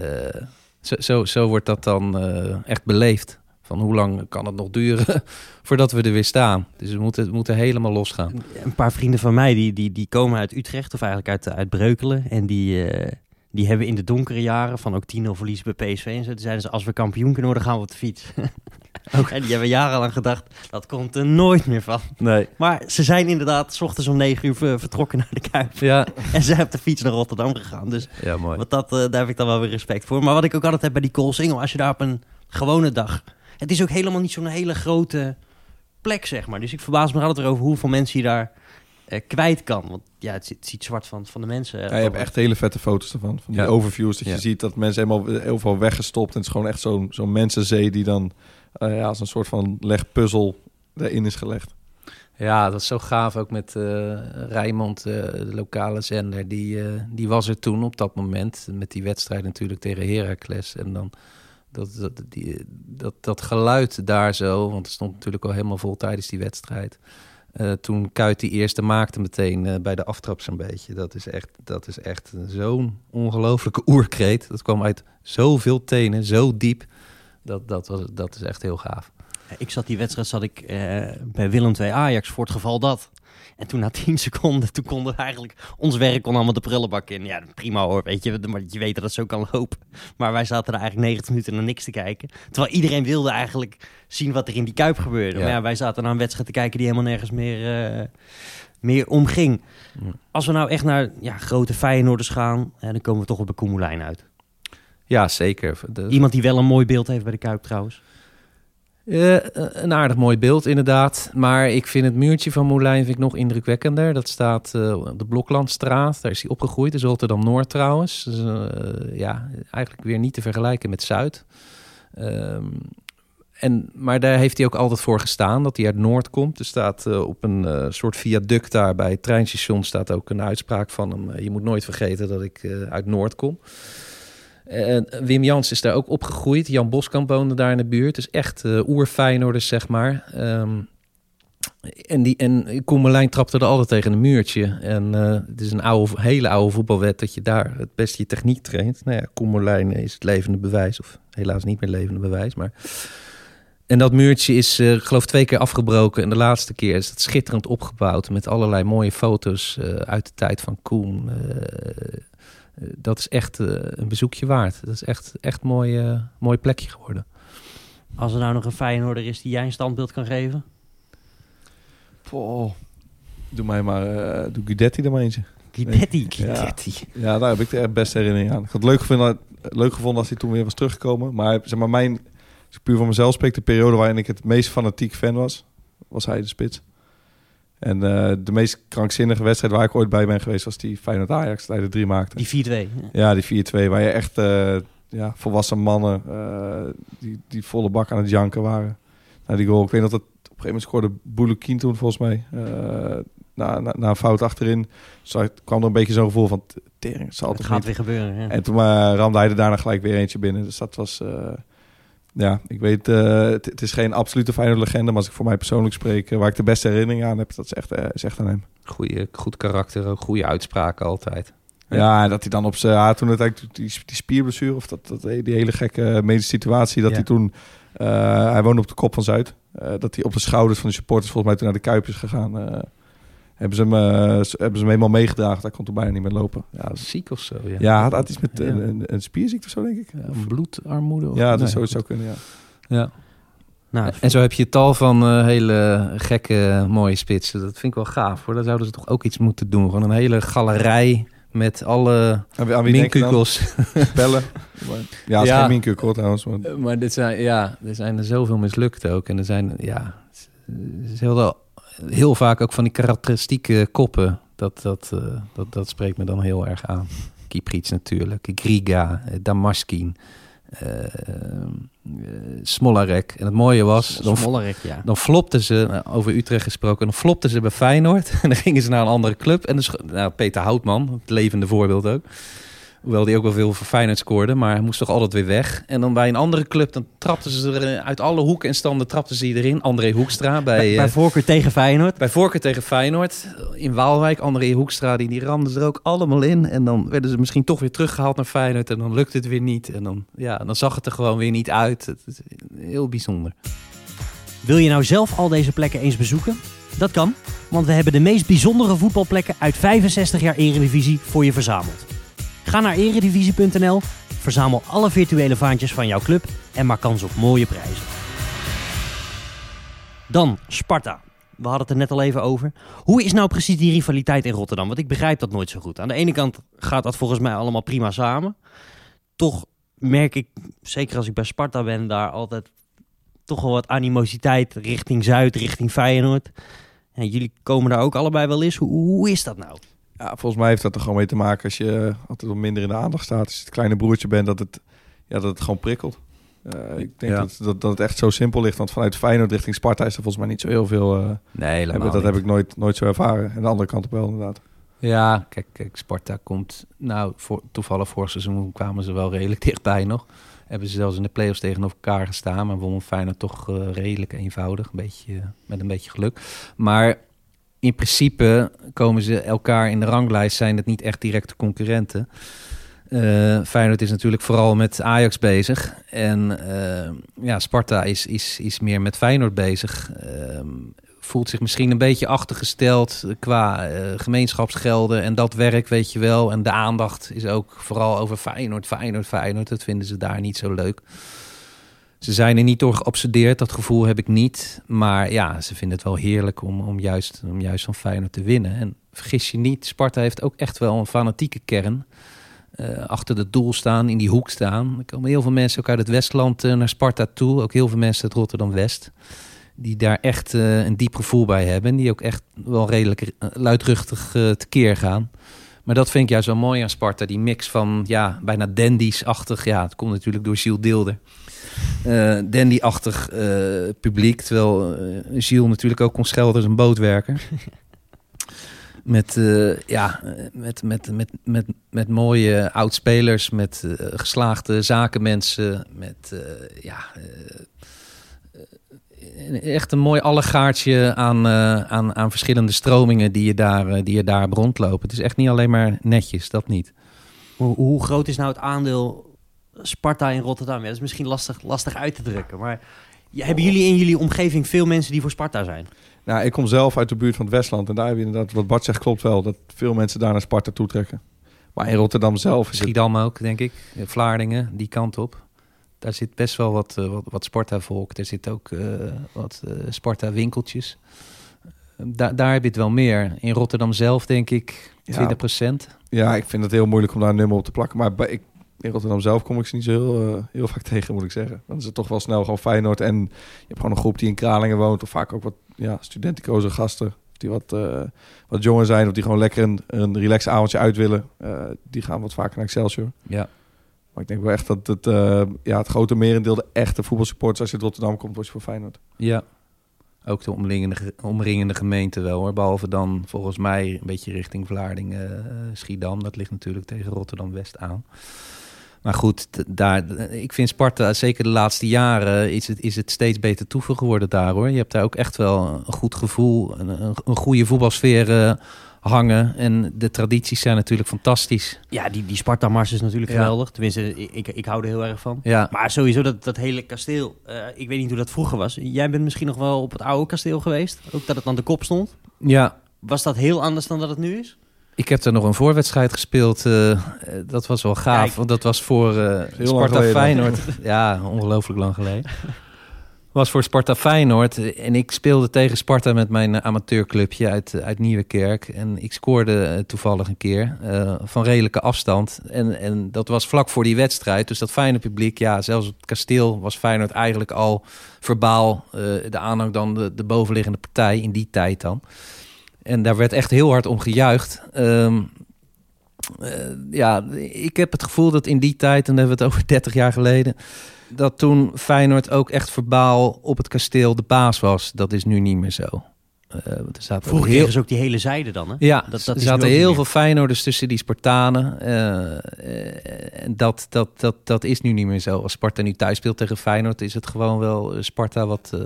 zo, zo, zo, wordt dat dan uh, echt beleefd. Van hoe lang kan het nog duren [LAUGHS] voordat we er weer staan? Dus we moeten, we moeten helemaal losgaan. Een paar vrienden van mij die, die, die komen uit Utrecht of eigenlijk uit, uit Breukelen. En die, uh, die hebben in de donkere jaren van ook 10-0 verlies bij PSV en zo. zeiden ze, als we kampioen kunnen worden, gaan we op de fiets. [LAUGHS] En die hebben jarenlang gedacht, dat komt er nooit meer van. Nee. Maar ze zijn inderdaad s ochtends om negen uur vertrokken naar de Kuip. Ja. [LAUGHS] En ze op de fiets naar Rotterdam gegaan. Dus ja, mooi. Wat dat, uh, daar heb ik dan wel weer respect voor. Maar wat ik ook altijd heb bij die Koolsingel, als je daar op een gewone dag... Het is ook helemaal niet zo'n hele grote plek, zeg maar. Dus ik verbaas me altijd over hoeveel mensen je daar uh, kwijt kan. Want ja, het, het, ziet zwart van, van de mensen. Ja, je hebt echt hele vette foto's ervan. Van die ja. overviews. Dat je ziet dat mensen helemaal heel veel weggestopt. En het is gewoon echt zo'n zo'n mensenzee die dan uh, ja, als een soort van legpuzzel erin is gelegd. Ja, dat is zo gaaf ook met uh, Rijmond, uh, de lokale zender. Die, die was er toen op dat moment. Met die wedstrijd natuurlijk tegen Heracles. En dan dat, dat, dat, dat geluid daar zo. Want het stond natuurlijk al helemaal vol tijdens die wedstrijd. Toen Kuit die eerste maakte meteen bij de aftrap zo'n beetje. Dat is echt, dat is echt zo'n ongelofelijke oerkreet. Dat kwam uit zoveel tenen, zo diep. Dat, dat, was, dat is echt heel gaaf. Ik zat die wedstrijd zat ik, uh, bij Willem II Ajax voor het geval dat. En toen na [LAUGHS] 10 seconden, toen konden we eigenlijk... Ons werk kon allemaal de prullenbak in. Ja, prima hoor, weet je. Maar je weet dat het zo kan lopen. Maar wij zaten er eigenlijk 90 minuten naar niks te kijken. Terwijl iedereen wilde eigenlijk zien wat er in die Kuip gebeurde. Ja. Maar ja, wij zaten naar een wedstrijd te kijken die helemaal nergens meer, uh, meer omging. Als we nou echt naar ja, grote Feyenoorders gaan... dan komen we toch op de Koemelijn uit. Ja, zeker. De... Iemand die wel een mooi beeld heeft bij de Kuip trouwens. Uh, een aardig mooi beeld, inderdaad. Maar ik vind het muurtje van Moulijn vind ik nog indrukwekkender. Dat staat uh, op de Bloklandstraat. Daar is hij opgegroeid. Dat is Rotterdam-Noord trouwens. Dus, uh, ja, eigenlijk weer niet te vergelijken met Zuid. Um, en, maar daar heeft hij ook altijd voor gestaan, dat hij uit Noord komt. Er staat op een soort viaduct daar bij het treinstation... staat ook een uitspraak van hem. je moet nooit vergeten dat ik uit Noord kom. En Wim Jans is daar ook opgegroeid. Jan Boskamp woonde daar in de buurt. Dus echt uh, oerfijnorders, zeg maar. Um, en, die, en Koemelijn trapte er altijd tegen een muurtje. En uh, het is een oude, hele oude voetbalwet dat je daar het beste je techniek traint. Nou ja, Koemelijn is het levende bewijs. Of helaas niet meer levende bewijs, maar... En dat muurtje is, uh, geloof twee keer afgebroken. En de laatste keer is het schitterend opgebouwd. Met allerlei mooie foto's uit de tijd van Koen. Eh, dat is echt eh, een bezoekje waard. Dat is echt, echt een mooi, uh, mooi plekje geworden. Als er nou nog een Feyenoorder is die jij een standbeeld kan geven? Doe mij maar, uh, doe Guidetti er maar eentje. Guidetti, Guidetti. Ja, ja, daar heb ik de beste herinnering aan. Ik had het leuk gevonden, leuk gevonden als hij toen weer was teruggekomen. Maar zeg maar, mijn, als ik puur van mezelf spreek, de periode waarin ik het meest fanatiek fan was, was hij de spits. En uh, de meest krankzinnige wedstrijd waar ik ooit bij ben geweest... was die Feyenoord Ajax, hij de drie maakte. Die 4-2. Ja, die 4-2, waar je echt uh, ja, volwassen mannen... Uh, die, die volle bak aan het janken waren. Nou, die goal, ik weet dat het op een gegeven moment scoorde Bouloukien toen volgens mij. na, na, na een fout achterin. Zo kwam er een beetje zo'n gevoel van, tering, het zal Het gaat niet. weer gebeuren. ja. En toen eh, ramde hij er daarna gelijk weer eentje binnen. Dus dat was... ja, ik weet, eh, het, is geen absolute Feyenoord legende, maar als ik voor mij persoonlijk spreek, eh, waar ik de beste herinnering aan heb, dat is echt, eh, is echt aan hem. Goeie, goed karakter, ook goede uitspraken altijd. Ja. En dat hij dan op zijn, ja, toen uiteindelijk die, die spierblessure of dat, dat, die hele gekke medische situatie, dat Ja. hij toen, hij woonde op de kop van Zuid, dat hij op de schouders van de supporters volgens mij toen naar de Kuip is gegaan. Eh, hebben ze hem, eh, hebben ze hem helemaal meegedragen. Hij kon toen bijna niet meer lopen. Ja, Ziek of zo, ja. ja had, had iets met Ja. een, een, een spierziekte of zo, denk ik. Ja, of bloedarmoede. Of, Ja, dat nee, zou, goed. zou kunnen, ja. Ja. Nou, En zo heb je tal van eh, hele gekke, mooie spitsen. Dat vind ik wel gaaf hoor. Daar zouden ze toch ook iets moeten doen. Gewoon een hele galerij met alle minkukels. [LAUGHS] Bellen? Ja, het is Ja. geen minkukkel trouwens. Maar... Eh, Maar dit zijn, ja, er zijn er zoveel mislukt ook. En er zijn, ja, het is heel, heel vaak ook van die karakteristieke koppen. Dat, dat, eh, dat, dat spreekt me dan heel erg aan. Kiprits natuurlijk, Griga, eh, Damaskin, eh, eh, Smolarek. En het mooie was, dan, ja. dan flopten ze, over Utrecht gesproken, dan flopten ze bij Feyenoord. [LAUGHS] En dan gingen ze naar een andere club. En dus, nou, Peter Houtman, het levende voorbeeld ook. Hoewel die ook wel veel voor Feyenoord scoorde, maar hij moest toch altijd weer weg. En dan bij een andere club, dan trapten ze er eh, uit alle hoeken en standen, trapten ze erin. André Hoekstra bij, Bij, eh, bij voorkeur tegen Feyenoord. bij Voorkeur tegen Feyenoord. In Waalwijk, André Hoekstra, die, die ramden ze er ook allemaal in. En dan werden ze misschien toch weer teruggehaald naar Feyenoord. En dan lukte het weer niet. En dan, ja, dan zag het er gewoon weer niet uit. Het is heel bijzonder. Wil je nou zelf al deze plekken eens bezoeken? Dat kan, want we hebben de meest bijzondere voetbalplekken uit 65 jaar Eredivisie voor je verzameld. Ga naar eredivisie.nl, verzamel alle virtuele vaantjes van jouw club en maak kans op mooie prijzen. Dan Sparta. We hadden het er net al even over. Hoe is nou precies die rivaliteit in Rotterdam? Want ik begrijp dat nooit zo goed. Aan de ene kant gaat dat volgens mij allemaal prima samen. Toch merk ik, zeker als ik bij Sparta ben, daar altijd toch wel wat animositeit richting Zuid, richting Feyenoord. En jullie komen daar ook allebei wel eens. Hoe, hoe is dat nou? Ja, volgens mij heeft dat er gewoon mee te maken als je altijd wat minder in de aandacht staat. Als je het kleine broertje bent, dat het, ja, dat het gewoon prikkelt. Eh, ik denk Ja. dat, dat, dat het echt zo simpel ligt. Want vanuit Feyenoord richting Sparta is er volgens mij niet zo heel veel... eh, Nee, hebben, dat heb ik nooit, nooit zo ervaren. En de andere kant op wel inderdaad. Ja, kijk, kijk Sparta komt... Nou, voor, toevallig vorig seizoen kwamen ze wel redelijk [LAUGHS] dichtbij nog. Hebben ze zelfs in de play-offs tegenover elkaar gestaan. Maar wonnen Feyenoord toch eh, redelijk eenvoudig. Een beetje, met een beetje geluk. Maar in principe komen ze elkaar in de ranglijst... zijn het niet echt directe concurrenten. Eh Feyenoord is natuurlijk vooral met Ajax bezig. En eh, ja, Sparta is, is, is meer met Feyenoord bezig. Ehm, voelt zich misschien een beetje achtergesteld qua eh, gemeenschapsgelden en dat werk, weet je wel. En de aandacht is ook vooral over Feyenoord, Feyenoord, Feyenoord. Dat vinden ze daar niet zo leuk. Ze zijn er niet door geobsedeerd, dat gevoel heb ik niet. Maar ja, ze vinden het wel heerlijk om, om, juist, om juist van Feyenoord te winnen. En vergis je niet, Sparta heeft ook echt wel een fanatieke kern. Eh, achter het doel staan, in die hoek staan. Er komen heel veel mensen ook uit het Westland eh, naar Sparta toe. Ook heel veel mensen uit Rotterdam-West die daar echt eh, een diep gevoel bij hebben. En die ook echt wel redelijk luidruchtig tekeer gaan. Maar dat vind ik juist zo mooi aan Sparta. Die mix van ja, bijna dandies-achtig. Ja, het komt natuurlijk door Gilles Deelder. Eh dandy-achtig eh, publiek. Terwijl eh Gilles natuurlijk ook kon schelden als een bootwerker. [LAUGHS] Met, ja, met, met, met, met, met mooie oudspelers, met geslaagde zakenmensen, met ja, echt een mooi allegaartje aan, aan, aan verschillende stromingen die je, daar, die je daar rondlopen. Het is echt niet alleen maar netjes, dat niet. Hoe, hoe groot is nou het aandeel Sparta in Rotterdam? Ja, dat is misschien lastig, lastig uit te drukken. Maar ja, hebben jullie in jullie omgeving veel mensen die voor Sparta zijn? Nou, ik kom zelf uit de buurt van het Westland. En daar heb je inderdaad, wat Bart zegt, klopt wel. Dat veel mensen daar naar Sparta toetrekken. Maar in Rotterdam zelf is het... Schiedam ook, denk ik. Eh, Vlaardingen, die kant op. Daar zit best wel wat, eh, wat, wat Sparta-volk. Er zit ook eh, wat eh, Sparta-winkeltjes. Da daar heb je het wel meer. In Rotterdam zelf denk ik 20 procent. Ja, ik vind het heel moeilijk om daar een nummer op te plakken. Maar bij, ik, in Rotterdam zelf kom ik ze niet zo heel, eh, heel vaak [LAUGHS] tegen, moet ik zeggen. Dan is het toch wel snel gewoon Feyenoord. En je hebt gewoon een groep die in Kralingen woont. Of vaak ook wat ja, studenticoze gasten. Die wat, eh, wat jonger zijn. Of die gewoon lekker een, een relax avondje uit willen. Eh, die gaan wat vaker naar Excelsior. Ja. Maar ik denk wel echt dat het, ja, het grote merendeel de echte voetbalsupporters... als je in Rotterdam komt, wordt je voor Feyenoord. ja. Ook de omringende, ge- omringende gemeenten wel hoor. Behalve dan volgens mij een beetje richting Vlaardingen, Schiedam. Dat ligt natuurlijk tegen Rotterdam-West aan. Maar goed, daar, ik vind Sparta, zeker de laatste jaren, is het, is het steeds beter toeven geworden daar hoor. Je hebt daar ook echt wel een goed gevoel, een, een, goede voetbalsfeer eh, hangen. En de tradities zijn natuurlijk fantastisch. Ja, die, die Sparta-mars is natuurlijk Ja. geweldig. Tenminste, ik, ik, ik hou er heel erg van. Ja, Maar sowieso dat, dat hele kasteel. eh, ik weet niet hoe dat vroeger was. Jij bent misschien nog wel op het oude kasteel geweest. Ook dat het aan de kop stond. ja, Was dat heel anders dan dat het nu is? Ik heb er nog een voorwedstrijd gespeeld. eh, dat was wel gaaf. Kijk. Want dat was voor eh, lang Sparta. Feyenoord. ja, ongelooflijk lang geleden. Was voor Sparta Feyenoord. En ik speelde tegen Sparta met mijn amateurclubje uit, uit Nieuwekerk. En ik scoorde eh, toevallig een keer eh, van redelijke afstand. En, en dat was vlak voor die wedstrijd. Dus dat Feyenoord publiek, ja, zelfs op het kasteel was Feyenoord eigenlijk al verbaal. eh, de aanhang dan de, de bovenliggende partij in die tijd dan. En daar werd echt heel hard om gejuicht. Ehm, eh, ja, ik heb het gevoel dat in die tijd, en dan hebben we het over [LAUGHS] 30 jaar geleden, dat toen Feyenoord ook echt verbaal op het kasteel de baas was. Dat is nu niet meer zo. Eh, er zaten Vroeger heel, ze ook die hele zijde dan, hè? ja, dat- dat er is zaten heel veel Feyenoorders tussen die Spartanen. eh, en dat, dat, dat, dat is nu niet meer zo. Als Sparta nu thuis speelt tegen Feyenoord, is het gewoon wel Sparta wat...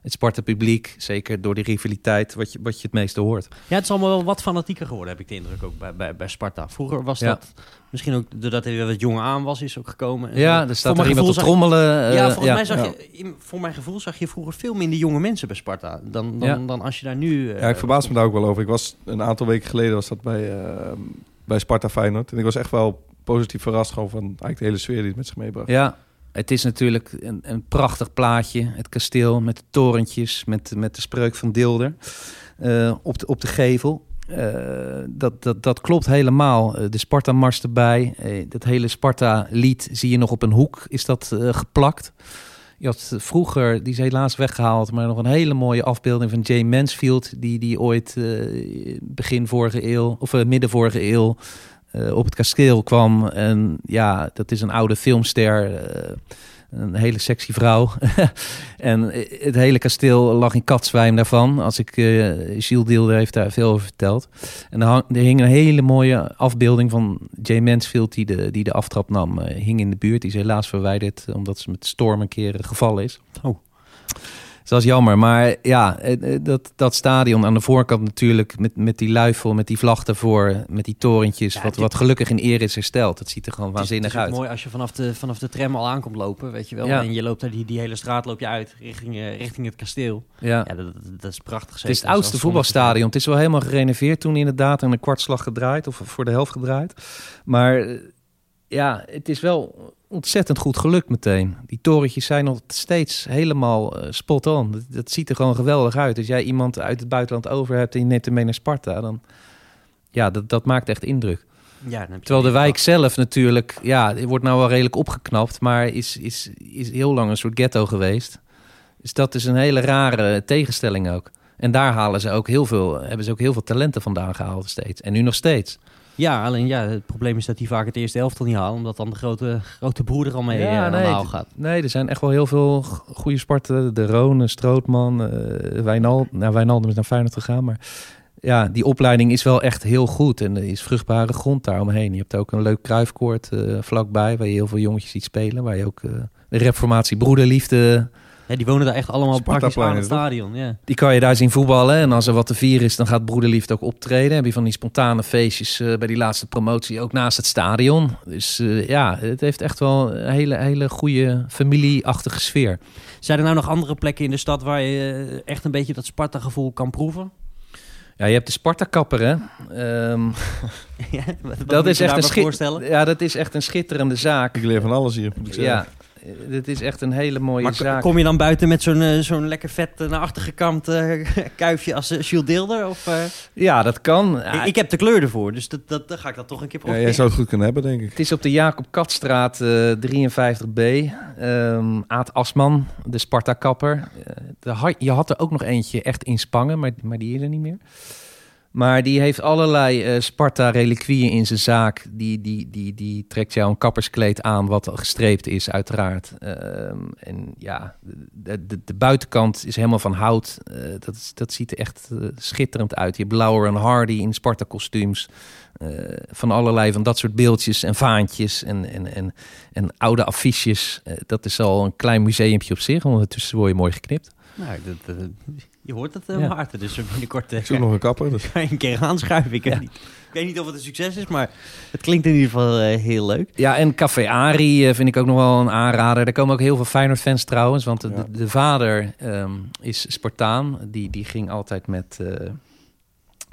eh, het Sparta-publiek, zeker door die rivaliteit, wat je, wat je het meeste hoort. Ja, het is allemaal wel wat fanatieker geworden, heb ik de indruk ook bij, bij, bij Sparta. Vroeger was Ja. dat misschien ook doordat hij weer wat jonge aan was, is ook gekomen. Ja, er staat Voor er mijn iemand te gevoel zag- trommelen. eh, ja, volgens ja. mij zag Ja. je, voor mijn gevoel zag je vroeger veel minder jonge mensen bij Sparta dan, dan, Ja. dan als je daar nu. eh, Ja, ik verbaas me daar ook wel over. Ik was een aantal weken geleden was dat bij, eh, bij Sparta Feyenoord. En ik was echt wel positief verrast gewoon van eigenlijk de hele sfeer die het met zich meebracht. Ja, het is natuurlijk een, een prachtig plaatje. Het kasteel met de torentjes, met, met de spreuk van Dilder eh, op, de, op de gevel. Eh, dat, dat, dat klopt helemaal. Eh, de Sparta-mars erbij. Dat hele Sparta-lied zie je nog op een hoek. Is dat geplakt? Je had vroeger, die is helaas weggehaald, maar nog een hele mooie afbeelding van Jay Mansfield. Die, die ooit begin vorige eeuw, of midden vorige eeuw, eh, op het kasteel kwam. En ja, dat is een oude filmster. eh, een hele sexy vrouw. [LAUGHS] en eh, het hele kasteel lag in katzwijm daarvan. Als ik, eh Gilles Deelder heeft daar veel over verteld. En er, hing een hele mooie afbeelding van Jay Mansfield... die de, die de aftrap nam, hing in de buurt. Die is helaas verwijderd, omdat ze met storm een keer eh, gevallen is. Oh. Dat is jammer. Maar ja, eh, eh, dat, dat stadion aan de voorkant natuurlijk... met, met die luifel, met die vlag ervoor... met die torentjes, Ja, wat, wat gelukkig in eer is hersteld. Dat ziet er gewoon Het is- waanzinnig het is uit. mooi als je vanaf de, vanaf de tram al aankomt lopen, weet je wel. Ja. En je loopt daar die, die hele straat loop je uit richting, eh, richting het kasteel. Ja. Ja, dat, dat, is prachtig. Het is het oudste voetbalstadion. Het is wel helemaal gerenoveerd toen inderdaad. En een kwartslag gedraaid. Of voor de helft gedraaid. Maar ja, het is wel ontzettend goed gelukt meteen. Die torentjes zijn nog steeds helemaal eh, spot on. Dat, dat ziet er gewoon geweldig uit. Als jij iemand uit het buitenland over hebt en je neemt hem mee naar Sparta... dan ja, dat, dat maakt echt indruk. Ja, Terwijl de wijk zelf natuurlijk, ja, wordt nou wel redelijk opgeknapt, maar is, is, is heel lang een soort ghetto geweest. Dus dat is een hele rare tegenstelling ook. En daar halen ze ook heel veel, hebben ze ook heel veel talenten vandaan gehaald steeds. En nu nog steeds. Ja, alleen ja, het probleem is dat die vaak het eerste elftal niet halen, omdat dan de grote, grote broeder al mee Ja, eh, aan de gaat. Nee, er zijn echt wel heel veel goede sporten. De Rone, Strootman, eh Wijnald. Nou, Wijnaldum is naar Feyenoord gegaan, maar ja, die opleiding is wel echt heel goed. En er is vruchtbare grond daar omheen. Je hebt ook een leuk kruifkoord eh, vlakbij, waar je heel veel jongetjes ziet spelen. Waar je ook eh, de reformatie broederliefde Ja, die wonen daar echt allemaal praktisch Spartaplein aan het stadion. Ja. Die kan je daar zien voetballen. En als er wat te vieren is, dan gaat Broederliefde ook optreden. Heb je van die spontane feestjes eh, bij die laatste promotie ook naast het stadion. Dus eh, ja, het heeft echt wel een hele, hele goede familieachtige sfeer. Zijn er nou nog andere plekken in de stad waar je eh, echt een beetje dat Sparta-gevoel kan proeven? Ja, je hebt de Sparta-kapper, hè. Ehm, [LAUGHS] ja, wat, wat dat moet is je echt een? Ja, dat is echt een schitterende zaak. Ik leer van alles hier. moet ik zeggen. Ja, dit is echt een hele mooie Maar zaak. kom je dan buiten met zo'n eh, zo'n lekker vet eh, naar achter gekamd eh, [LAUGHS] kuifje als uh, Jules Deelder? Of, eh? Ja, dat kan. Ja, ik, ik heb de kleur ervoor, dus dat, dat, dan ga ik dat toch een keer Ja, proberen. jij zou het goed kunnen hebben, denk ik. Het is op de Jacob Katstraat eh 53b. Ehm Aad Asman, de Sparta-kapper. Eh, je had er ook nog eentje echt in Spangen, maar, maar die is er niet meer. Maar die heeft allerlei eh, Sparta-reliquieën in zijn zaak. Die, die, die, die trekt jou een kapperskleed aan, wat gestreept is, uiteraard. Ehm, en ja, de, de, buitenkant is helemaal van hout. Uh, dat, is, dat ziet er echt uh, schitterend uit. Je hebt en Hardy in Sparta-kostuums. van allerlei van dat soort beeldjes en vaantjes en, en, en, en oude affiches. dat is al een klein museumpje op zich. Ondertussen word je mooi geknipt. Nou, dat, je hoort het, uh, ja. Maarten. Dus binnenkort... Uh, Zoek nog een kapper. Dus. Ga [LAUGHS] je een keer aanschuiven. Ik, ja. weet niet, ik weet niet of het een succes is, maar het klinkt in ieder geval uh, heel leuk. Ja, en Café Ari vind ik ook nog wel een aanrader. Er komen ook heel veel Feyenoord-fans trouwens. Want de, de, vader um, is Spartaan. Die, die ging altijd met...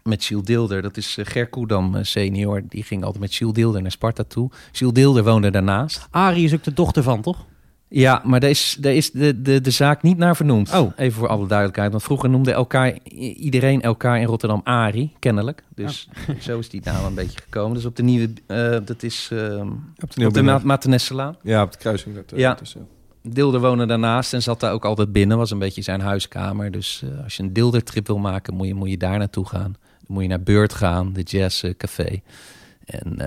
met Gilles Dilder, dat is Ger Koedam senior. Die ging altijd met Gilles Dilder naar Sparta toe. Gilles Dilder woonde daarnaast. Ari is ook de dochter van, toch? Ja, maar daar is, daar is de, de, de zaak niet naar vernoemd. Oh. Even voor alle duidelijkheid. Want vroeger noemde elkaar, iedereen elkaar in Rotterdam Ari, kennelijk. Dus oh. zo is die naam een beetje gekomen. Dus op de nieuwe, uh, dat is uh, op de, op de Ma Matenessalaan. Ja, op de kruising. Dat, uh, ja. Dilder woonde daarnaast en zat daar ook altijd binnen. Was een beetje zijn huiskamer. Dus uh, als je een Dilder-trip wil maken, moet je, moet je daar naartoe gaan. Dan moet je naar Beurt gaan, de Jazz Café. En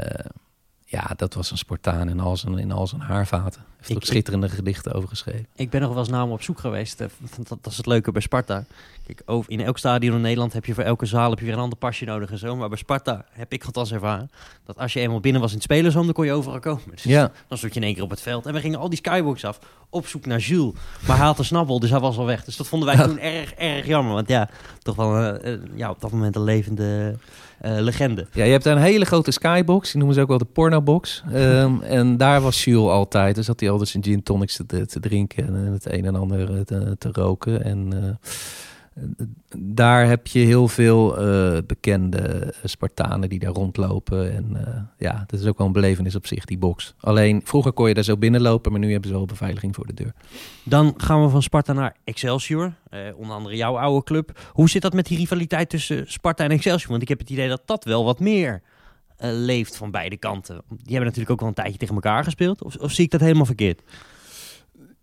ja, dat was een sportaan in al zijn, in al zijn haarvaten. Heeft ook schitterende gedichten over geschreven. Ik ben nog wel eens naar hem op zoek geweest. Eh, dat, dat is het leuke bij Sparta. Kijk, over, in elk stadion in Nederland heb je voor elke zaal heb je weer een ander pasje nodig en zo. Maar bij Sparta heb ik althans ervaren dat als je eenmaal binnen was in het spelersroom, dan kon je overal komen. Dus ja. Dan stond je in één keer op het veld. En we gingen al die skybox af op zoek naar Jules. Maar hij had een snabbel, dus hij was al weg. Dus dat vonden wij [LAUGHS] toen erg, erg jammer. Want ja, toch wel uh, ja, op dat moment een levende legende. Ja, je hebt daar een hele grote skybox. Die noemen ze ook wel de pornobox. Um, [LAUGHS] en daar was Jules altijd. Dus had hij altijd zijn gin tonics te, te drinken en het een en ander te, te roken. En daar heb je heel veel uh, bekende Spartanen die daar rondlopen. En uh, ja, dat is ook wel een belevenis op zich, die box. Alleen vroeger kon je daar zo binnenlopen, maar nu hebben ze wel beveiliging voor de deur. Dan gaan we van Sparta naar Excelsior. Uh, onder andere jouw oude club. Hoe zit dat met die rivaliteit tussen Sparta en Excelsior? Want ik heb het idee dat dat wel wat meer leeft van beide kanten. Die hebben natuurlijk ook wel een tijdje tegen elkaar gespeeld. Of, of zie ik dat helemaal verkeerd?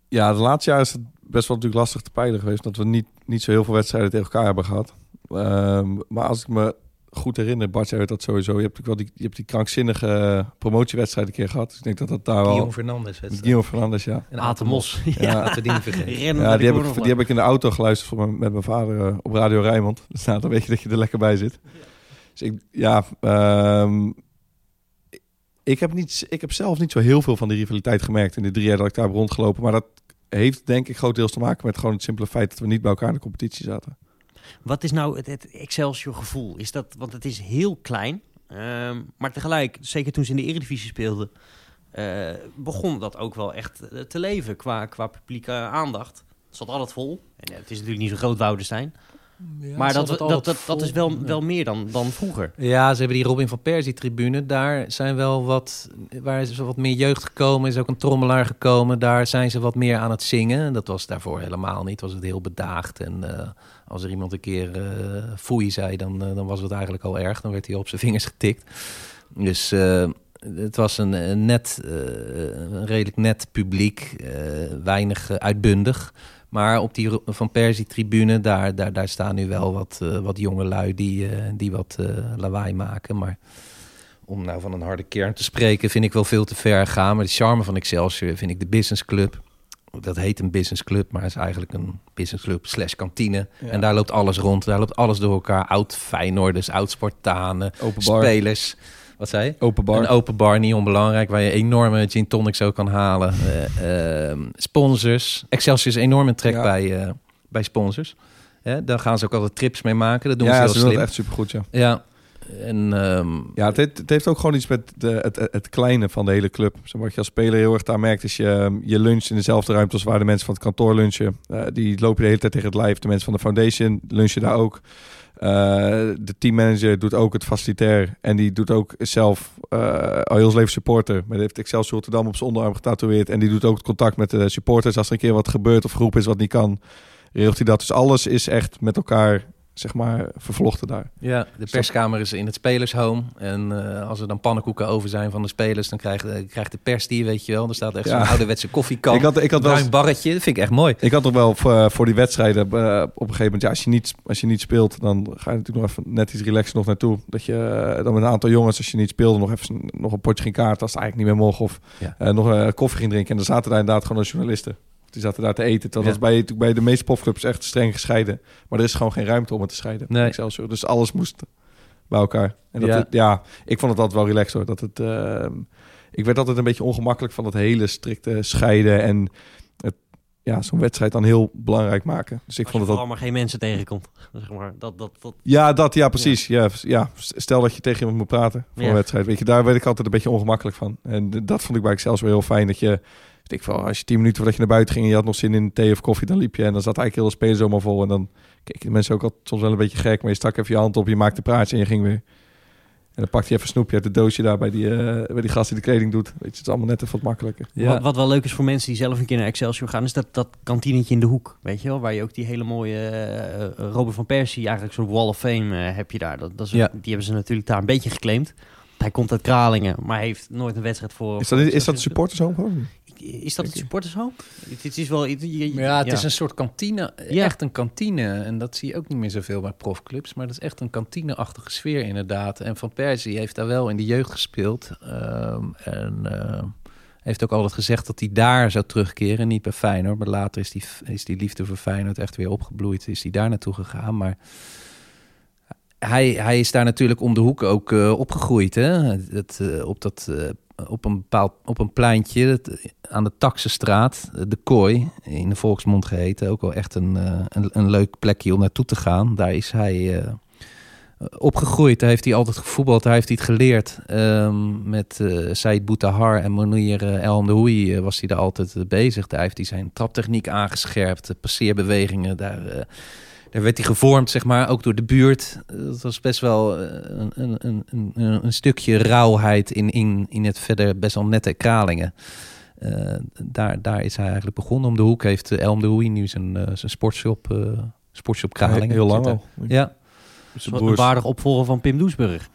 Ja, de laatste jaar is het best wel natuurlijk lastig te peilen geweest. Dat we niet, niet zo heel veel wedstrijden tegen elkaar hebben gehad. Um, maar als ik me goed herinner, Bart zei dat sowieso. Je hebt, wel die, je hebt die krankzinnige promotiewedstrijd een keer gehad. Dus ik denk dat dat daar Guillaume wel... Fernandes. Guillaume Fernandes, ja. En Atemos. [LAUGHS] Ja, ja. ja. die vergeten. ja, die heb, ik, die heb ik in de auto geluisterd voor mijn, met mijn vader uh, op Radio Rijnmond. [LAUGHS] Dus nou, dan weet je dat je er lekker bij zit. Dus ik, ja... Um, ik heb, niet, ik heb zelf niet zo heel veel van die rivaliteit gemerkt in de drie jaar dat ik daar heb rondgelopen. Maar dat heeft denk ik grotendeels te maken met gewoon het simpele feit dat we niet bij elkaar in de competitie zaten. Wat is nou het, het Excelsior gevoel? Is dat, want het is heel klein, um, maar tegelijk, zeker toen ze in de Eredivisie speelden, uh, begon dat ook wel echt te leven qua, qua publieke aandacht. Het zat altijd vol. En het is natuurlijk niet zo groot Woudenstein. Ja, maar dat, dat, dat, dat, is wel, wel meer dan, dan vroeger. Ja, ze hebben die Robin van Persie tribune. Daar zijn wel wat, waar is wat meer jeugd gekomen. Is ook een trommelaar gekomen. Daar zijn ze wat meer aan het zingen. Dat was daarvoor helemaal niet. Was het heel bedaagd. En uh, als er iemand een keer uh, foei zei, dan, uh, dan was het eigenlijk al erg. Dan werd hij op zijn vingers getikt. Dus het was een, een net, een redelijk net publiek. weinig uitbundig. Maar op die Van Persie-tribune, daar, daar, daar staan nu wel wat, uh, wat jonge lui die, uh, die wat uh, lawaai maken. Maar om nou van een harde kern te spreken, vind ik wel veel te ver gaan. Maar de charme van Excelsior vind ik de businessclub. Dat heet een businessclub, maar het is eigenlijk een businessclub slash kantine. Ja. En daar loopt alles rond. Daar loopt alles door elkaar. Oud Feyenoorders, oud Sportanen, spelers. Wat zei je? Open bar. Een open bar, niet onbelangrijk, waar je enorme gin tonics ook kan halen. Uh, [LAUGHS] uh, sponsors. Excelsior is enorm een trek ja. bij, uh, bij sponsors. Ja, daar gaan ze ook altijd trips mee maken. Dat doen ja, ze heel ze slim. doen echt supergoed, ja. Ja. En, um, ja, het heeft, ook gewoon iets met het, het kleine van de hele club. Zo wat je als speler heel erg daar merkt, is je, je lunch in dezelfde ruimte als waar de mensen van het kantoor lunchen. Uh, die lopen de hele tijd tegen het lijf. De mensen van de foundation lunchen daar ook. Uh, de teammanager doet ook het facilitair. En die doet ook zelf uh, al heel zijn supporter. Maar die heeft Excelsior Rotterdam op zijn onderarm getatoeëerd. En die doet ook contact met de supporters. Als er een keer wat gebeurt of groep is wat niet kan, regelt hij dat. Dus alles is echt met elkaar zeg maar, vervlochten daar. Ja, de perskamer is in het spelershome. En eh, als er dan pannenkoeken over zijn van de spelers, dan krijgt, eh, krijgt de pers die, weet je wel. Er staat echt Ja. zo'n ouderwetse koffiekan. Ik had, ik had wel eens- barretje, dat vind ik echt mooi. Ik had toch wel voor, voor die wedstrijden eh, op een gegeven moment, ja, als je niet, als je niet speelt, dan ga je natuurlijk nog even net iets relaxen nog naartoe. Dat je eh, dan met een aantal jongens, als je niet speelde, nog even nog een potje ging kaarten als het eigenlijk niet meer mocht. Of Ja. eh, nog een koffie ging drinken. En dan zaten daar inderdaad gewoon als journalisten. Die zaten daar te eten. Dat Ja. was bij, bij de meeste profclubs echt streng gescheiden. Maar er is gewoon geen ruimte om het te scheiden. Nee. Excelsior. Dus alles moest bij elkaar. En dat Ja. ja. Het, ja, ik vond het altijd wel relaxed hoor. Dat het, eh, ik werd altijd een beetje ongemakkelijk van dat hele strikte scheiden. En het, ja, zo'n wedstrijd dan heel belangrijk maken. Dus ik Als vond het vooral al... maar geen mensen tegenkomt. [LAUGHS] Zeg maar, dat, dat, dat, Ja, dat, ja, precies. Ja. Ja, Stel dat je tegen iemand moet praten voor Ja. een wedstrijd. Weet je, daar werd ik altijd een beetje ongemakkelijk van. En dat vond ik bij Excelsior heel fijn. Dat je, ik wel, als je tien minuten voordat je naar buiten ging... en je had nog zin in thee of koffie, dan liep je. En dan zat eigenlijk heel de spelen zomaar vol. En dan keken de mensen ook al soms wel een beetje gek. Maar je stak even je hand op, je maakte praatje en je ging weer. En dan pakte je even een snoepje uit het doosje daar bij die, eh, bij die gast die de kleding doet. Weet je, het is allemaal net even wat makkelijker. Wat, wat wel leuk is voor mensen die zelf een keer naar Excelsior gaan, is dat, dat kantinetje in de hoek. Weet je wel, waar je ook die hele mooie eh, Robert van Persie, eigenlijk zo'n Wall of Fame eh, heb je daar. Dat, dat is, Ja. Die hebben ze natuurlijk daar een beetje geclaimd. Hij komt uit Kralingen, maar heeft nooit een wedstrijd voor. Is dat, is dat supportershome gewoon? Is dat het supportershome? Het, het is wel. het- je- Ja, het is een soort kantine. Ja. Echt een kantine. En dat zie je ook niet meer zoveel bij profclubs. Maar dat is echt een kantineachtige sfeer inderdaad. En Van Persie heeft daar wel in de jeugd gespeeld. Ehm, en eh, heeft ook altijd gezegd dat hij daar zou terugkeren. Niet bij Feyenoord. Maar later is die, is die liefde voor Feyenoord echt weer opgebloeid. Is hij daar naartoe gegaan. Maar hij, hij is daar natuurlijk om de hoek ook eh, opgegroeid. Hè? Dat, eh, op, dat, eh, op, een bepaald, op een pleintje aan de Taxenstraat, eh, de Kooi, in de volksmond geheten. Ook wel echt een, eh, een, een leuk plekje om naartoe te gaan. Daar is hij eh, opgegroeid. Daar heeft hij altijd gevoetbald. Daar heeft hij het geleerd. Ehm, met eh Said Boutahar en Monir uh, El Amdoui eh, was hij daar altijd bezig. Daar heeft hij zijn traptechniek aangescherpt. De passeerbewegingen, daar... daar werd hij gevormd, zeg maar, ook door de buurt. Dat was best wel eh, een, een, een, een, een stukje rauwheid in, in, in het verder best wel nette Kralingen. Eh, daar, daar is hij eigenlijk begonnen. Om de hoek heeft eh, Elm de Hoei nu zijn, zijn sportshop, eh sportshop Kralingen. Heel lang al. Ja. Een waardig opvolger van Pim Doesburg.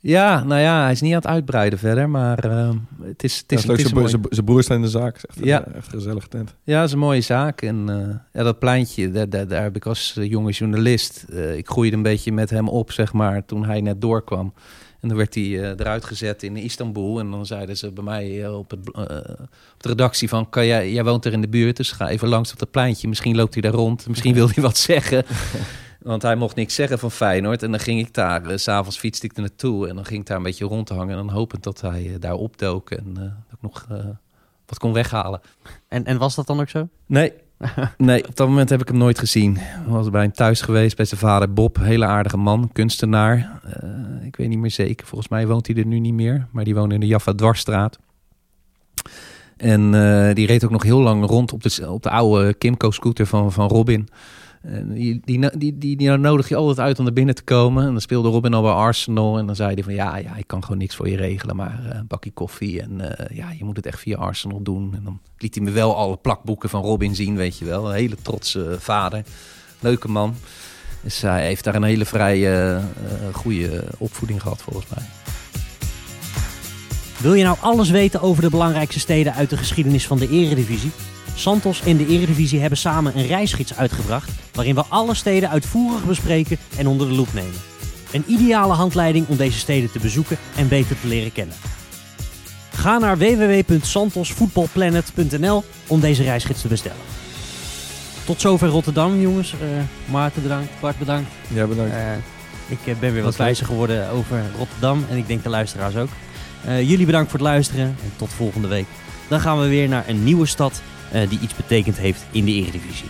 Ja, nou ja, hij is niet aan het uitbreiden verder, maar eh, het is, het Ja, is, het is leuk, het is een zijn, broer staat in de zaak. Is Echt, Ja. ja. echt een gezellige tent. Ja, dat is een mooie zaak. En eh, ja, dat pleintje, daar, daar, daar heb ik als eh, jonge journalist... eh, ik groeide een beetje met hem op, zeg maar, toen hij net doorkwam. En dan werd hij eh, eruit gezet in Istanbul. En dan zeiden ze bij mij eh, op, het, eh, op de redactie van... Kan jij, jij woont er in de buurt, dus ga even langs op dat pleintje. Misschien loopt hij daar rond, misschien [LAUGHS] wil hij wat zeggen. Want hij mocht niks zeggen van Feyenoord. En dan ging ik daar, eh, s s'avonds fietste ik er naartoe... en dan ging ik daar een beetje rondhangen... en dan hopend dat hij eh, daar opdook en eh, dat ik nog... eh, wat kon weghalen. En, en was dat dan ook zo? Nee. [LAUGHS] nee, op dat moment heb ik hem nooit gezien. Ik was bij hem thuis geweest, bij zijn vader Bob. Hele aardige man, kunstenaar. Eh, ik weet niet meer zeker. Volgens mij woont hij er nu niet meer. Maar die woonde in de Jaffa Dwarsstraat. En eh, die reed ook nog heel lang rond op de, op de oude Kimco-scooter van, van Robin. Die, die, die, die, nodig je altijd uit om naar binnen te komen. En dan speelde Robin al bij Arsenal. En dan zei hij van ja, ja ik kan gewoon niks voor je regelen. Maar eh, een bakje koffie. En eh, ja, je moet het echt via Arsenal doen. En dan liet hij me wel alle plakboeken van Robin zien, weet je wel. Een hele trotse vader. Leuke man. Dus hij heeft daar een hele vrij eh, eh, goede opvoeding gehad volgens mij. Wil je nou alles weten over de belangrijkste steden uit de geschiedenis van de Eredivisie? Santos en de Eredivisie hebben samen een reisgids uitgebracht waarin we alle steden uitvoerig bespreken en onder de loep nemen. Een ideale handleiding om deze steden te bezoeken en beter te leren kennen. Ga naar www.santosvoetbalplanet.nl om deze reisgids te bestellen. Tot zover Rotterdam, jongens. Eh, Maarten bedankt, Bart bedankt. Ja, bedankt. Eh, ik eh, ben weer wat wijzer geworden over Rotterdam en ik denk de luisteraars ook. Eh, jullie bedankt voor het luisteren en tot volgende week. Dan gaan we weer naar een nieuwe stad eh, die iets betekend heeft in de Eredivisie.